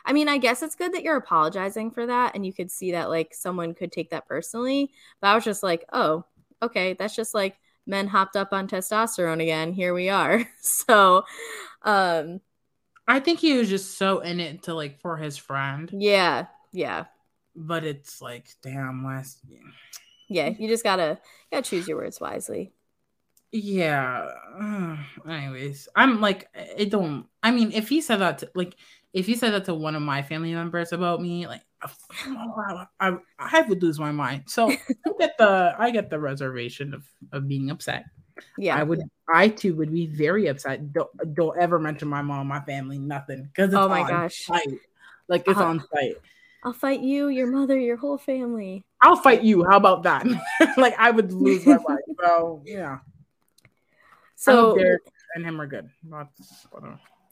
I mean, I guess it's good that you're apologizing for that and you could see that like someone could take that personally. But I was just like, oh, okay, that's just like men hopped up on testosterone again. Here we are. so, um, I think he was just so in it to like for his friend. Yeah, yeah. But it's like, damn, Wes. Yeah, you just gotta gotta choose your words wisely. Yeah. Uh, anyways, I'm like, it don't. I mean, if he said that, to, like, if he said that to one of my family members about me, like, I, I would lose my mind. So I get the I get the reservation of of being upset. Yeah, I would. I too would be very upset. Don't don't ever mention my mom, my family, nothing. Because oh my gosh, site. like it's uh, on site. I'll fight you, your mother, your whole family. I'll fight you. How about that? like I would lose my mind. So yeah. So and him are good. That's,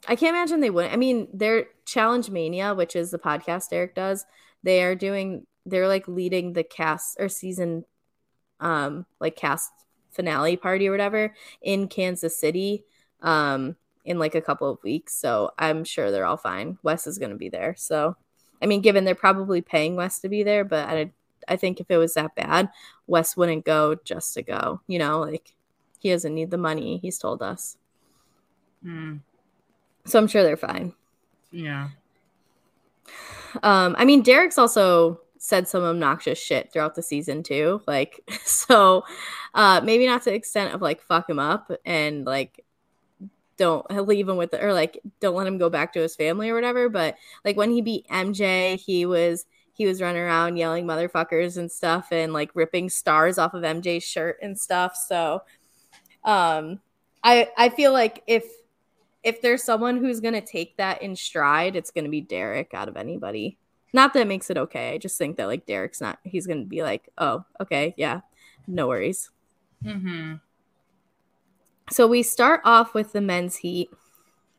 I can't imagine they wouldn't. I mean, their Challenge Mania, which is the podcast Eric does, they are doing. They're like leading the cast or season, um, like cast finale party or whatever in Kansas City, um, in like a couple of weeks. So I'm sure they're all fine. Wes is going to be there. So, I mean, given they're probably paying Wes to be there, but I, I think if it was that bad, Wes wouldn't go just to go. You know, like he doesn't need the money. He's told us. Mm. So I'm sure they're fine. Yeah. Um, I mean, Derek's also said some obnoxious shit throughout the season too. Like, so uh maybe not to the extent of like fuck him up and like don't leave him with the, or like don't let him go back to his family or whatever. But like when he beat MJ, he was he was running around yelling motherfuckers and stuff and like ripping stars off of MJ's shirt and stuff. So um I I feel like if if there's someone who's going to take that in stride, it's going to be Derek out of anybody. Not that it makes it okay. I just think that like Derek's not, he's going to be like, oh, okay, yeah, no worries. Mm-hmm. So we start off with the men's heat,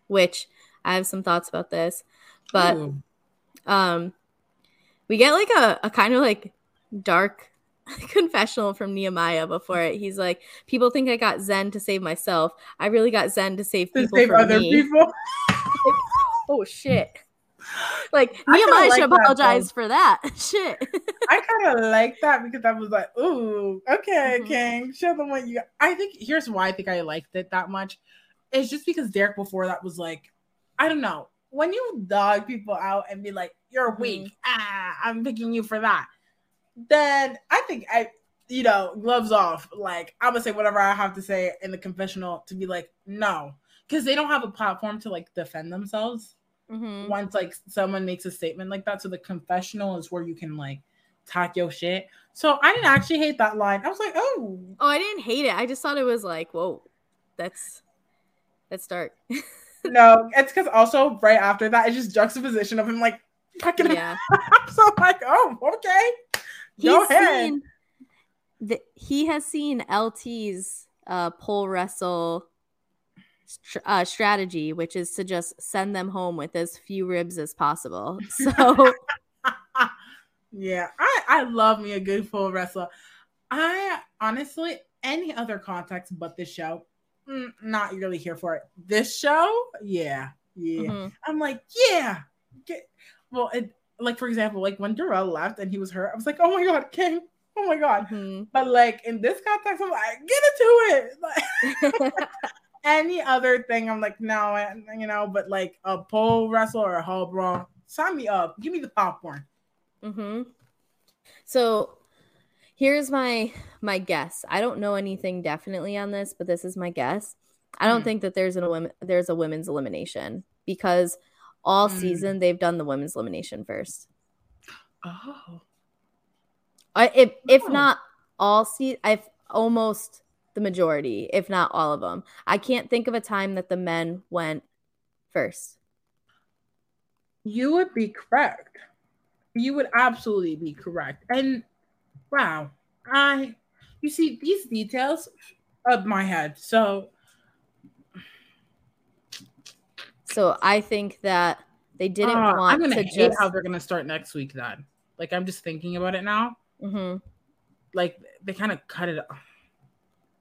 which I have some thoughts about this, but Ooh. um, we get like a, a kind of like dark confessional from Nehemiah before it. He's like, people think I got Zen to save myself. I really got Zen to save to people. save other me. people. oh shit. Like Nehemiah should like apologize that, for that. Shit. I kind of like that because I was like, ooh, okay, mm-hmm. King, show them what you got. I think here's why I think I liked it that much. It's just because Derek before that was like, I don't know, when you dog people out and be like, you're mm-hmm. weak, ah, I'm picking you for that then I think I, you know, gloves off. Like I'm gonna say whatever I have to say in the confessional to be like, no, because they don't have a platform to like defend themselves. Mm-hmm. Once like someone makes a statement like that, so the confessional is where you can like talk your shit. So I didn't actually hate that line. I was like, oh, oh, I didn't hate it. I just thought it was like, whoa, that's that's dark. no, it's because also right after that, it's just juxtaposition of him like fucking. Yeah. so I'm like, oh, okay. He's. Seen the, he has seen LT's uh, pole wrestle uh, strategy, which is to just send them home with as few ribs as possible. So, yeah, I I love me a good pole wrestler. I honestly, any other context but this show, mm, not really here for it. This show, yeah, yeah. Mm-hmm. I'm like, yeah. Get, well, it, like for example, like when Darrell left and he was hurt, I was like, oh my god, King, oh my god. Mm-hmm. But like in this context, I'm like, get into it. Like, any other thing, I'm like, no, you know. But like a pole wrestle or a hall brawl, sign me up. Give me the popcorn. Hmm. So here's my my guess. I don't know anything definitely on this, but this is my guess. I don't mm. think that there's a women there's a women's elimination because all mm. season they've done the women's elimination first. Oh. I, if if oh. not all season, I've almost the majority, if not all of them. I can't think of a time that the men went first. You would be correct. You would absolutely be correct. And wow, I you see these details of my head. So So I think that they didn't uh, want I'm gonna to hate just how they're gonna start next week. Then, like, I'm just thinking about it now. Mm-hmm. Like they kind of cut it off.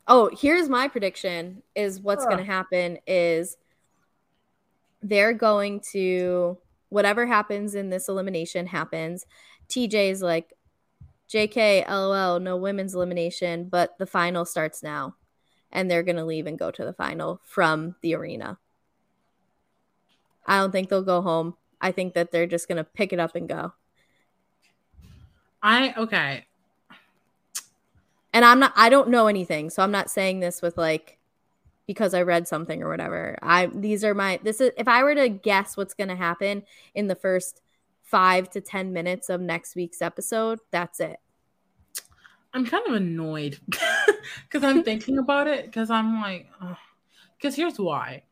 Oh, here's my prediction: is what's uh. gonna happen is they're going to whatever happens in this elimination happens. TJ's like, JK, LOL, no women's elimination, but the final starts now. And they're going to leave and go to the final from the arena. I don't think they'll go home. I think that they're just going to pick it up and go. I, okay. And I'm not, I don't know anything. So I'm not saying this with like, because I read something or whatever. I, these are my, this is, if I were to guess what's going to happen in the first five to 10 minutes of next week's episode, that's it. I'm kind of annoyed because I'm thinking about it because I'm like, because here's why.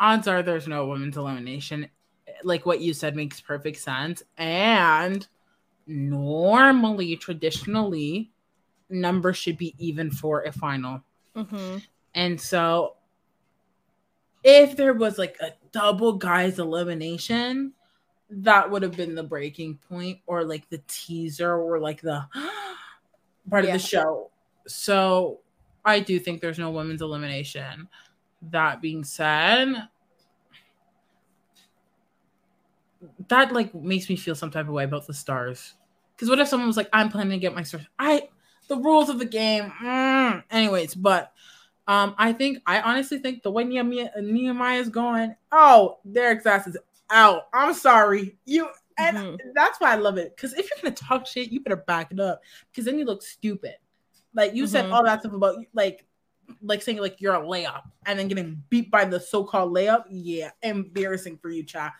Odds are there's no women's elimination. Like what you said makes perfect sense. And normally, traditionally, numbers should be even for a final. Mm-hmm. And so, if there was like a double guys elimination, that would have been the breaking point or like the teaser or like the part yeah. of the show. So I do think there's no women's elimination. That being said, that like makes me feel some type of way about the stars. Because what if someone was like, I'm planning to get my stars? I the rules of the game. Mm. Anyways, but um, I think I honestly think the way Nehemiah, Nehemiah is going, oh, Derek's ass is out. I'm sorry. You and mm-hmm. that's why I love it. Because if you're gonna talk shit, you better back it up. Because then you look stupid. Like you mm-hmm. said all that stuff about like like saying like you're a layup and then getting beat by the so-called layup. Yeah, embarrassing for you, child.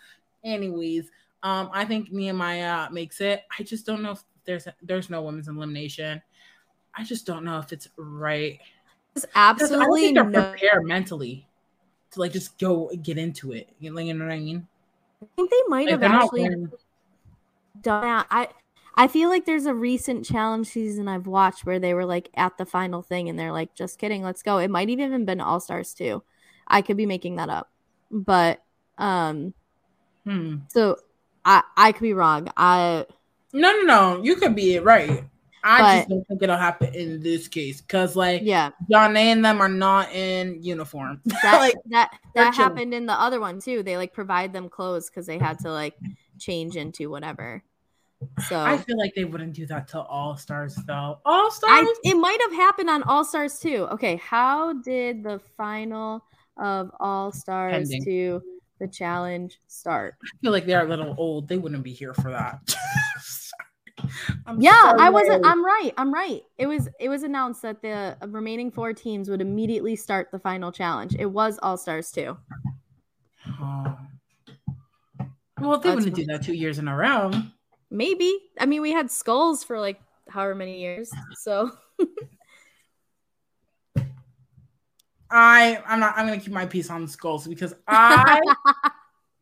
Anyways, um, I think Nehemiah makes it. I just don't know if there's there's no women's elimination. I just don't know if it's right. It's absolutely I no- prepared mentally to like just go get into it. You know, you know what I mean? I think they might like, have actually done that. I I feel like there's a recent challenge season I've watched where they were like at the final thing and they're like, just kidding, let's go. It might even have been All Stars too. I could be making that up. But um hmm. so I I could be wrong. I no no no, you could be right. I but, just don't think it'll happen in this case because, like, yeah, John and them are not in uniform. That like, that that happened in the other one too. They like provide them clothes because they had to like change into whatever. So I feel like they wouldn't do that to All Stars though. All Stars. It might have happened on All Stars too. Okay, how did the final of All Stars to the challenge start? I feel like they're a little old. They wouldn't be here for that. Yeah, sorry. I wasn't. I'm right. I'm right. It was. It was announced that the remaining four teams would immediately start the final challenge. It was All Stars too. Oh. Well, they That's wouldn't do that two years in a row. Maybe. I mean, we had skulls for like however many years. So. I I'm not I'm gonna keep my piece on skulls because I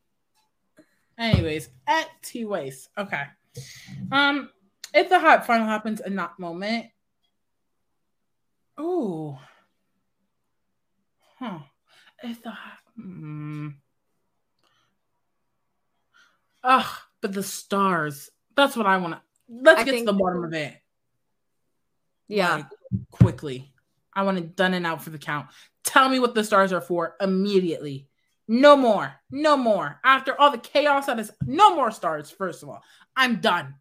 anyways at T waste. Okay. Um, if the hot final happens in that moment, oh, huh? If the hmm. Ugh, but the stars. That's what I want to. Let's I get to the bottom of it. Yeah, like, quickly. I want it done and out for the count. Tell me what the stars are for immediately. No more. No more. After all the chaos that is, no more stars, first of all. I'm done.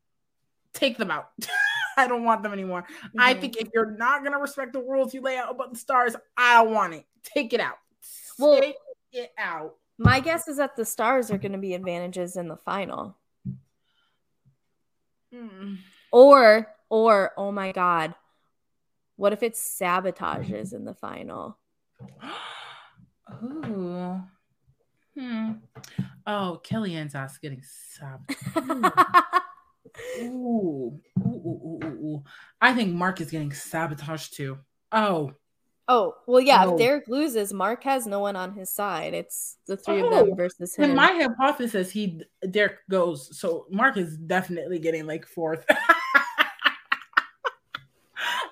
Take them out. I don't want them anymore. Mm-hmm. I think if you're not going to respect the rules you lay out about the stars, I don't want it. Take it out. Well, Take it out. My guess is that the stars are going to be advantages in the final. Mm. Or, or, oh my God, what if it's sabotages in the final? Ooh. Hmm. Oh, Kellyanne's ass getting sabbed. ooh. Ooh, ooh, ooh, ooh, I think Mark is getting sabotaged too. Oh. Oh, well, yeah. Oh. If Derek loses, Mark has no one on his side. It's the three oh. of them oh, versus him. In my hypothesis, he Derek goes, so Mark is definitely getting like fourth.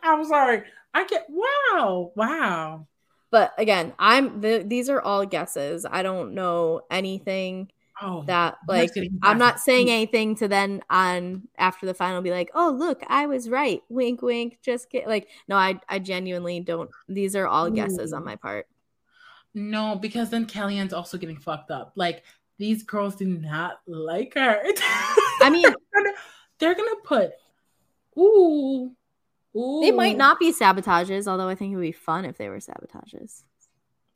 I'm sorry. I get wow, wow. But again, I'm the, these are all guesses. I don't know anything oh, that like I'm not saying anything to then on after the final be like, "Oh, look, I was right." Wink wink, just get like no, I I genuinely don't these are all guesses Ooh. on my part. No, because then Kellyanne's also getting fucked up. Like these girls do not like her. I mean, they're gonna put ooh, ooh. They might not be sabotages, although I think it would be fun if they were sabotages.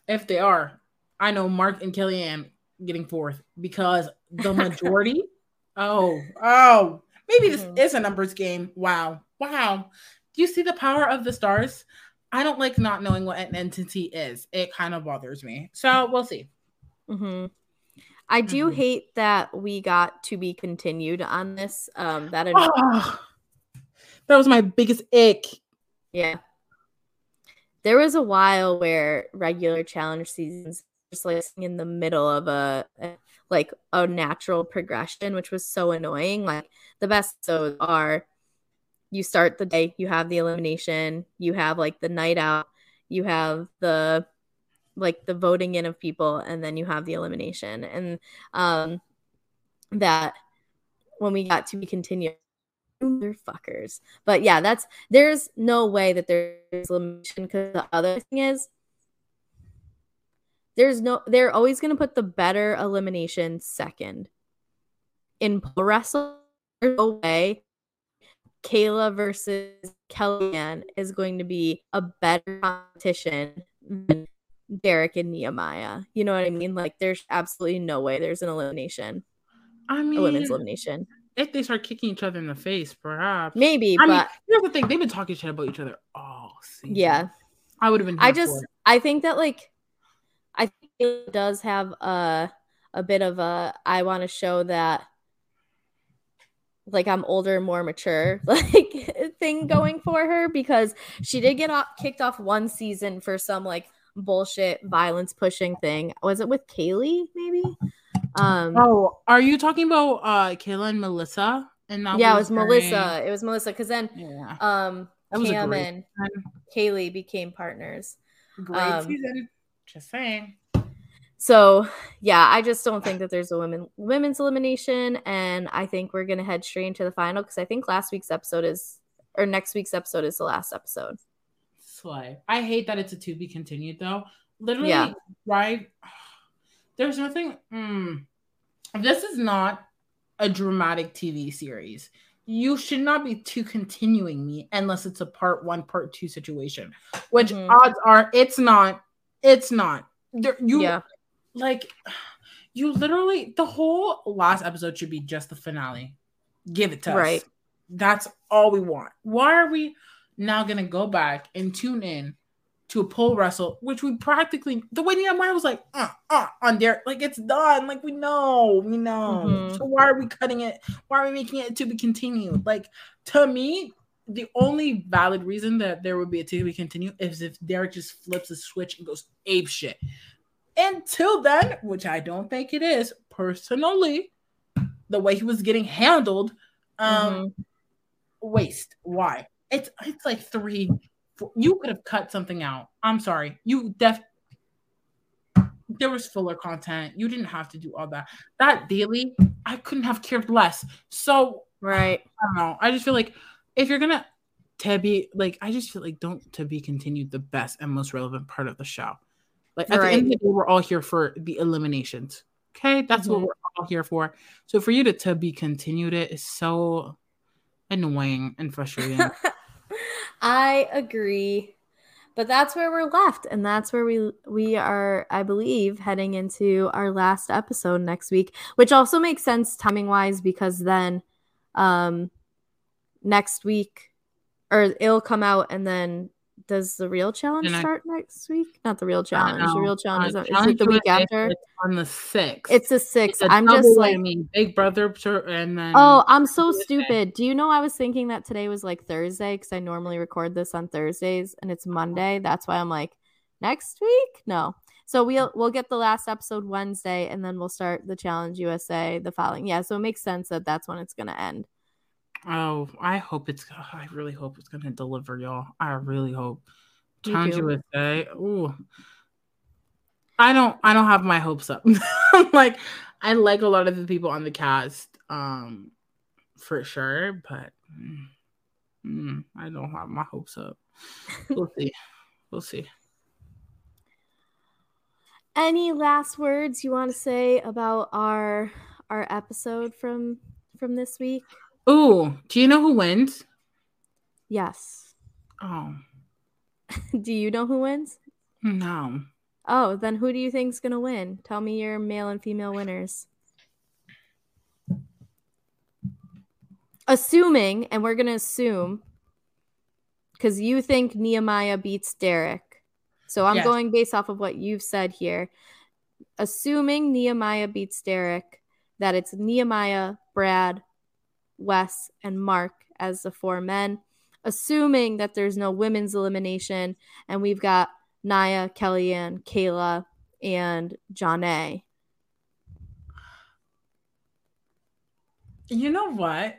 If they are, I know Mark and Kellyanne getting fourth because the majority. oh, oh, maybe this mm-hmm. is a numbers game. Wow, wow. Do you see the power of the stars? I don't like not knowing what an entity is. It kind of bothers me. So we'll see. Mm-hmm. I do mm-hmm. hate that we got to be continued on this. Um, that oh, that was my biggest ick. Yeah, there was a while where regular challenge seasons just like in the middle of a, a like a natural progression, which was so annoying. Like the best so are you start the day, you have the elimination, you have like the night out, you have the like the voting in of people and then you have the elimination and um that when we got to be continued fuckers but yeah that's there's no way that there's elimination because the other thing is there's no they're always going to put the better elimination second in pole wrestle there's no way Kailah versus kellyanne is going to be a better competition than Derek and Nehemiah. You know what I mean? Like, there's absolutely no way there's an elimination. I mean, a women's elimination. If they start kicking each other in the face, perhaps. Maybe, I but mean, here's the thing: they've been talking shit about each other all season. Yeah, I would have been. I just, I think that like, it does have a a bit of a. I want to show that like I'm older, more mature, like thing going for her because she did get off, kicked off one season for some like bullshit violence pushing thing. Was it with Kaylee, maybe? Um Oh, are you talking about uh Kayla and Melissa? And yeah, was it was Melissa. It was Melissa because then yeah. um Cam and Kaylee became partners. Great um, season. Just saying. So yeah, I just don't think that there's a women women's elimination, and I think we're gonna head straight into the final because I think last week's episode is or next week's episode is the last episode slay. I hate that it's a to be continued though. Literally, yeah. right? There's nothing. Mm, this is not a dramatic TV series. You should not be to continuing me unless it's a part one, part two situation. Which mm-hmm. odds are it's not. It's not. There, you yeah. Like you literally the whole last episode should be just the finale. Give it to right. us. Right. That's all we want. Why are we? now gonna go back and tune in to a pole wrestle, which we practically the way Nehemiah was like, uh, uh, on there, like it's done. Like we know, we know. Mm-hmm. So why are we cutting it? Why are we making it to be continued? Like to me, the only valid reason that there would be a to be continued is if Derek just flips a switch and goes ape shit. Until then, which I don't think it is, personally, the way he was getting handled, um, mm-hmm. waste. Why? It's it's like three. Four, you could have cut something out. I'm sorry. You def. There was fuller content. You didn't have to do all that. That daily, I couldn't have cared less. So right. I don't know. I just feel like if you're gonna to be like, I just feel like don't to be continued the best and most relevant part of the show. Like at right. the end of the day, we're all here for the eliminations. Okay, that's mm-hmm. what we're all here for. So for you to to be continued, it is so annoying and frustrating. I agree. But that's where we're left and that's where we we are I believe heading into our last episode next week, which also makes sense timing-wise because then um next week or it'll come out and then does the real challenge start next week? Not the real challenge. The real challenge uh, is, is it the week after? on the sixth. It's the sixth. I'm just like, Big Brother, and then. Oh, I'm so stupid. Do you know I was thinking that today was like Thursday because I normally record this on Thursdays and it's Monday. That's why I'm like, next week? No. So we'll we'll get the last episode Wednesday, and then we'll start the Challenge USA the following. Yeah, so it makes sense that that's when it's gonna end. Oh, I hope it's. I really hope it's gonna deliver, y'all. I really hope. Challenge USA. Ooh, I don't. I don't have my hopes up. like, I like a lot of the people on the cast, um, for sure, but mm, mm, I don't have my hopes up. We'll see. We'll see. Any last words you want to say about our our episode from from this week? Ooh, do you know who wins? Yes. Oh, do you know who wins? no. Oh, then who do you think's gonna win? Tell me your male and female winners. Assuming, and we're gonna assume, because you think Nehemiah beats Derek. So I'm Yes. going based off of what you've said here. Assuming Nehemiah beats Derek, that it's Nehemiah, Brad, Wes, and Mark as the four men. Assuming that there's no women's elimination, and we've got Nia, Kellyanne, Kailah, and Jonna. You know what?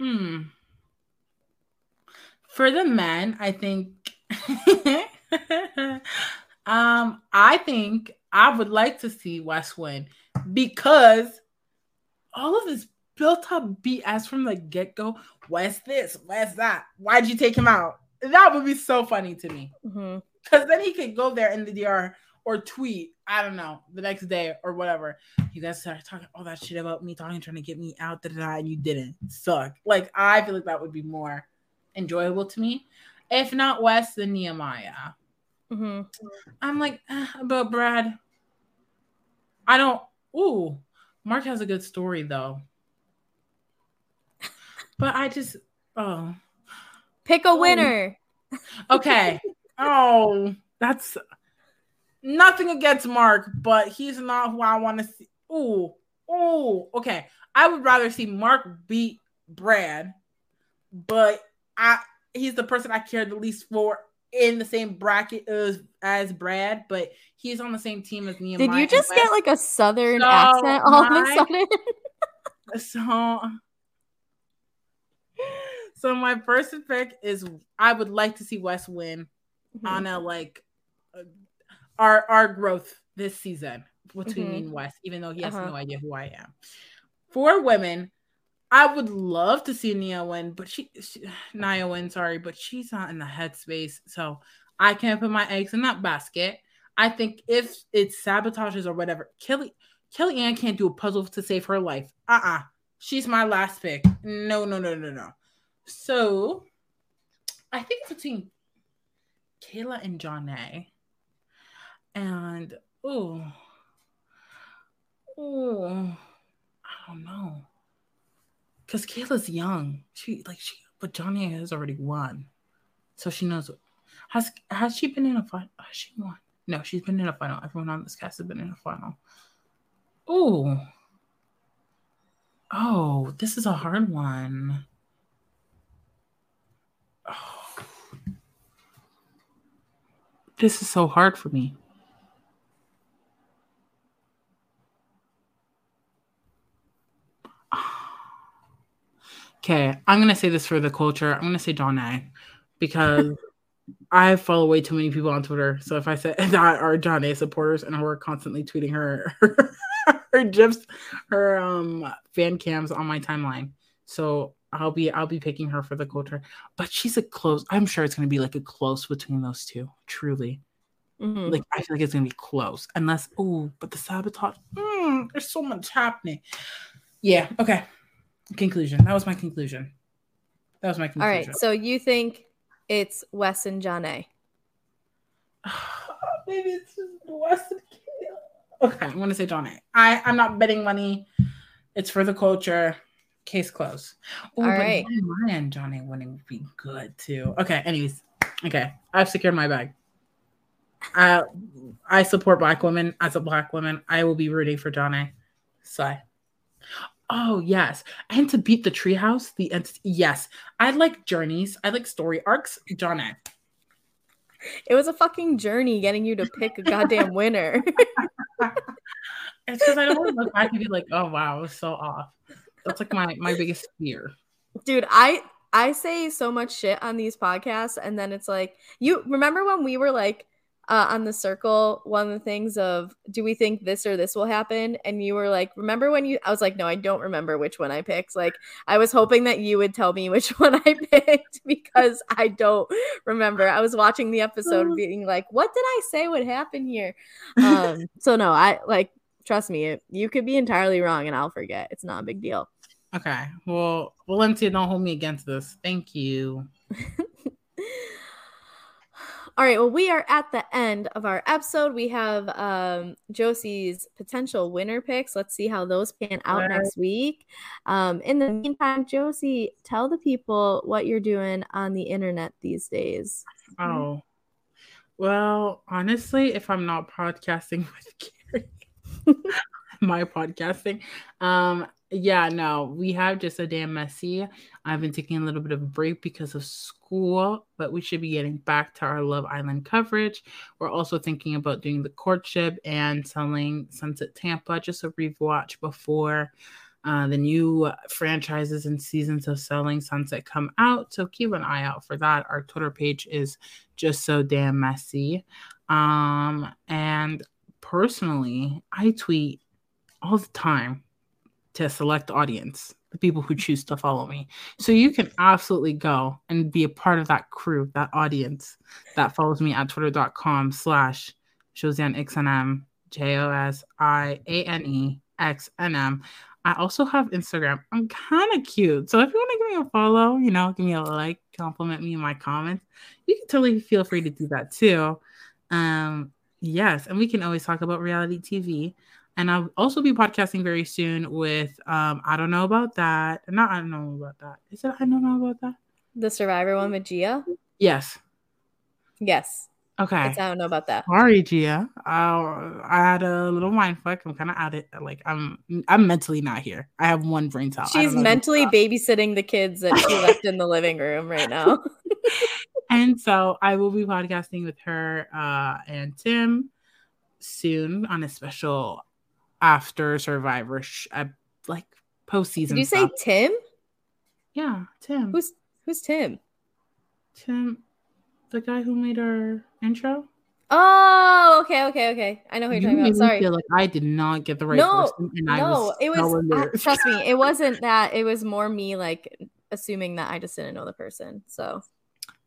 Hmm. For the men, I think um I think I would like to see Wes win because all of this built up BS from the get-go. Wes this, Wes that. Why'd you take him out? That would be so funny to me. Because then he could go there in the DR or tweet, I don't know, the next day or whatever. You guys started talking all that shit about me talking, trying to get me out, da, da, da, and you didn't. Suck. Like, I feel like that would be more enjoyable to me. If not Wes, then Nehemiah. Mhm. I'm like, eh, about Brad. I don't. Ooh, Mark has a good story though. But I just, oh, Pick a um, winner. okay. oh, that's nothing against Mark, but he's not who I want to see. Ooh, ooh, okay. I would rather see Mark beat Brad, but I he's the person I care the least for in the same bracket as as Brad, but he's on the same team as Nehemiah. Did you just get like a southern So accent all of a sudden? So, so my first pick is I would like to see Wes win Mm-hmm. on a like uh, our our growth this season between me Mhm. and Wes, even though he has Uh-huh. no idea who I am. For women, I would love to see Nia win, but she, she Nia win, sorry, but she's not in the headspace, so I can't put my eggs in that basket. I think if it sabotages or whatever, Kelly Kellyanne can't do a puzzle to save her life. Uh-uh. She's my last pick. No, no, no, no, no. So I think it's between Kailah and Jonna. And oh, oh, I don't know. Cause Kailah's young. She like she but Johnny has already won. So she knows has has she been in a final? Has she won? No, she's been in a final. Everyone on this cast has been in a final. Oh. Oh, this is a hard one. Oh. This is so hard for me. Okay, I'm gonna say this for the culture. I'm gonna say Jonna because I follow way too many people on Twitter. So if I said that are Jonna supporters and who are constantly tweeting her her gifs, her um fan cams on my timeline. So I'll be I'll be picking her for the culture. But she's a close. I'm sure it's gonna be like a close between those two. Truly. Mhm. Like I feel like it's gonna be close. Unless oh, but the sabotage. mm, there's so much happening. Yeah, okay. Conclusion. That was my conclusion. That was my conclusion. All right. So you think it's Wes and Jonna. Maybe it's just Wes and. Okay, I'm gonna say Jonna. I I'm not betting money. It's for the culture. Case closed. Oh, All but right. Nehemiah and Jonna winning would be good too. Okay. Anyways, okay, I've secured my bag. I I support black women as a black woman. I will be rooting for Jonna. Sigh. Oh yes, and to beat the treehouse, the entity. Yes, I like journeys. I like story arcs. Jonna. It was a fucking journey getting you to pick a goddamn winner. It's because I don't want to look back and be like, oh wow, I was so off. That's like my my biggest fear. Dude, I I say so much shit on these podcasts and then it's like you remember when we were like uh, on the circle one of the things of do we think this or this will happen? And you were like remember when you i was like no i don't remember which one i picked. Like i was hoping that you would tell me which one i picked because i don't remember. I was watching the episode being like what did i say would happen here? Um so no i like trust me you could be entirely wrong and i'll forget it's not a big deal Okay. Well, Valencia, don't hold me against this. Thank you. All right, well, we are at the end of our episode. We have um, Josi's potential winner picks. Let's see how those pan out Right. next week. Um, in the meantime, Josi, tell the people what you're doing on the internet these days. Oh. Well, honestly, if I'm not podcasting with my podcasting, um, yeah, no, we have just a damn messy. I've been taking a little bit of a break because of school, but we should be getting back to our Love Island coverage. We're also thinking about doing the courtship and selling Sunset Tampa, just a rewatch before uh, the new franchises and seasons of Selling Sunset come out. So keep an eye out for that. Our Twitter page is just so damn messy. Um, and personally, I tweet all the time to a select audience, the people who choose to follow me. So you can absolutely go and be a part of that crew, that audience that follows me at twitter.com slash JosianeXNM, J O S I A N E X N M. I also have Instagram. I'm kind of cute. So if you want to give me a follow, you know, give me a like, compliment me in my comments, you can totally feel free to do that too. Um, yes, and we can always talk about reality TV. And I'll also be podcasting very soon with um, I don't know about that. Not I don't know about that. Is it I don't know about that? The Survivor one with Gia? Yes. Yes. Okay. It's, I don't know about that. Sorry, Gia. Uh, I had a little mind fuck. I'm kind of out it. Like I'm, I'm mentally not here. I have one brain cell. She's mentally babysitting the kids that she left in the living room right now. and so I will be podcasting with her uh, and Tim soon on a special after Survivor, sh- uh, like postseason. Did you say. Tim? Yeah, Tim. Who's who's Tim? Tim, the guy who made our intro? Oh, okay, okay, okay. I know who you're You talking about. Sorry. feel like I did not get the right no, person, and I no, was it was. I- trust me, it wasn't that. It was more me like assuming that I just didn't know the person. So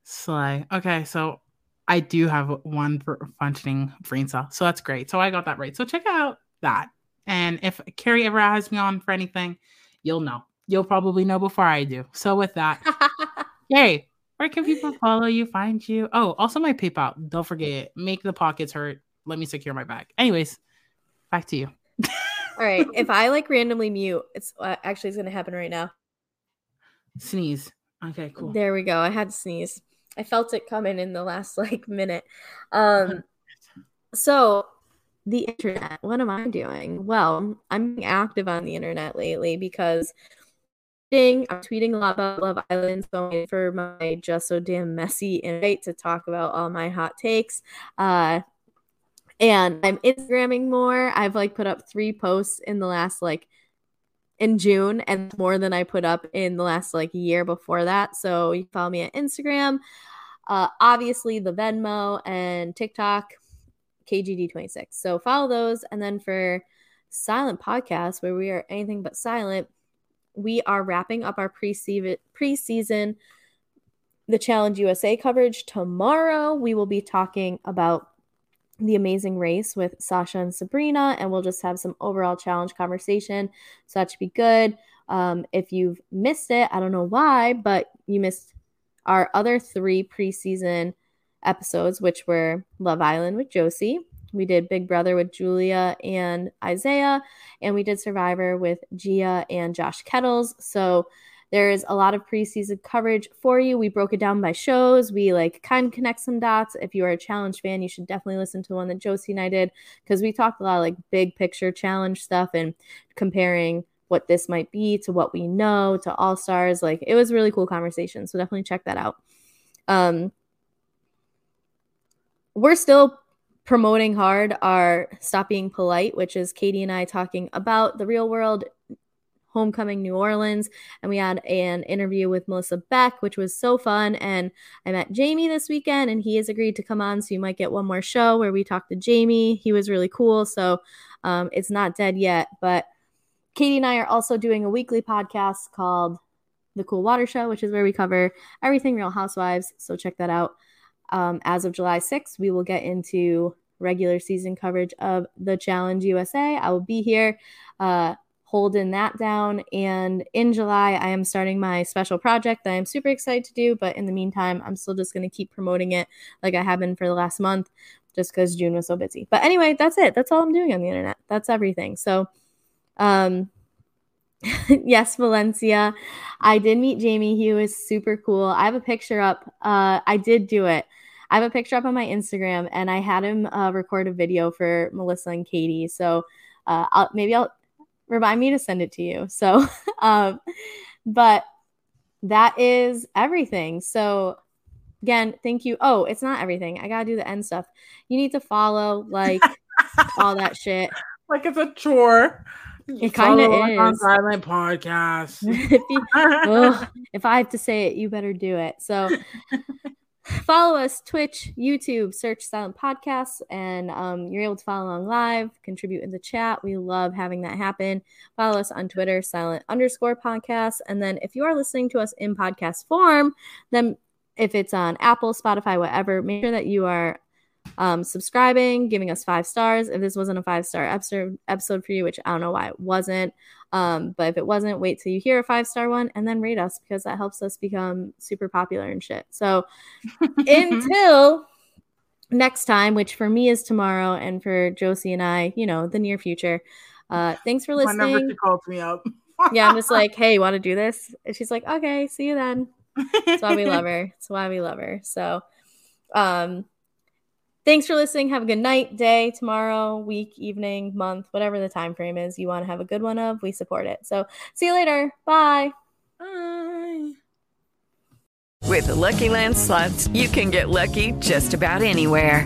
Slay. Okay, so I do have one for functioning brain cell, so that's great. So I got that right. So check out that, and if Kari ever has me on for anything, you'll know. You'll probably know before I do. So with that, Kari, where can people follow you, find you? Oh, also my PayPal. Don't forget, make the pockets hurt. Let me secure my bag. Anyways, back to you. all right, if I like randomly mute, it's uh, actually it's gonna happen right now. Sneeze. Okay, cool. There we go. I had to sneeze. I felt it coming in the last like minute. Um so the internet, what am I doing? Well, I'm active on the internet lately because I'm tweeting a lot about Love Island, so I'm for my just so damn messy invite to talk about all my hot takes. Uh and I'm Instagramming more. I've like put up three posts in the last like in June and more than I put up in the last like year before that. So you follow me on Instagram, uh, obviously the Venmo and TikTok, KGD26. So follow those. And then for Silent Podcast, where we are anything but silent, we are wrapping up our preseason preseason the Challenge USA coverage tomorrow. We will be talking about the amazing race with Sasha and Sabrina, and we'll just have some overall challenge conversation. So that should be good. Um, if you've missed it, I don't know why, but you missed our other three preseason episodes, which were Love Island with Josi. We did Big Brother with Julia and Isaiah, and we did Survivor with Gia and Josh Kettles. So there is a lot of preseason coverage for you. We broke it down by shows. We like kind of connect some dots. If you are a challenge fan, you should definitely listen to one that Josi and I did because we talked a lot of like big picture challenge stuff and comparing what this might be to what we know to All Stars. Like it was a really cool conversation. So definitely check that out. Um, we're still promoting hard our Stop Being Polite, which is Katie and I talking about the real world Homecoming New Orleans, and we had an interview with Melissa Beck, which was so fun. And I met Jamie this weekend, and he has agreed to come on, so you might get one more show where we talk to Jamie. He was really cool, so um, it's not dead yet. But Katie and I are also doing a weekly podcast called The Cool Water Show, which is where we cover everything Real Housewives. So check that out. Um, as of July 6th, we will get into regular season coverage of the Challenge USA. I will be here uh, holding that down. And in July, I am starting my special project that I'm super excited to do. But in the meantime, I'm still just going to keep promoting it like I have been for the last month just because June was so busy. But anyway, that's it. That's all I'm doing on the internet. That's everything. So, um, yes, Valencia. I did meet Jamie. He was super cool. I have a picture up. Uh, I did do it. I have a picture up on my Instagram, and I had him uh, record a video for Melissa and Katie. So uh, I'll, maybe I'll remind me to send it to you. So, um, but that is everything. So again, thank you. Oh, it's not everything. I gotta do the end stuff. You need to follow, like all that shit. Like it's a chore. It kind of is. On Silent Podcast. if, you, ugh, if I have to say it, you better do it. So follow us Twitch, YouTube, search Silent Podcasts, and um, you're able to follow along live, contribute in the chat. We love having that happen. Follow us on Twitter, Silent underscore podcast. And then if you are listening to us in podcast form, then if it's on Apple, Spotify, whatever, make sure that you are um, subscribing, giving us five stars. If this wasn't a five star episode episode for you, which I don't know why it wasn't, um, but if it wasn't, wait till you hear a five star one and then rate us because that helps us become super popular and shit. So until next time, which for me is tomorrow, and for Josi and I, you know, the near future. Uh, thanks for listening. Whenever she calls me up. yeah, I'm just like, hey, want to do this? And she's like, okay, see you then. That's why we love her. That's why we love her. So, um, thanks for listening. Have a good night, day, tomorrow, week, evening, month, whatever the time frame is you want to have a good one of. We support it. So, see you later. Bye. Bye. With the Lucky Land slots, you can get lucky just about anywhere.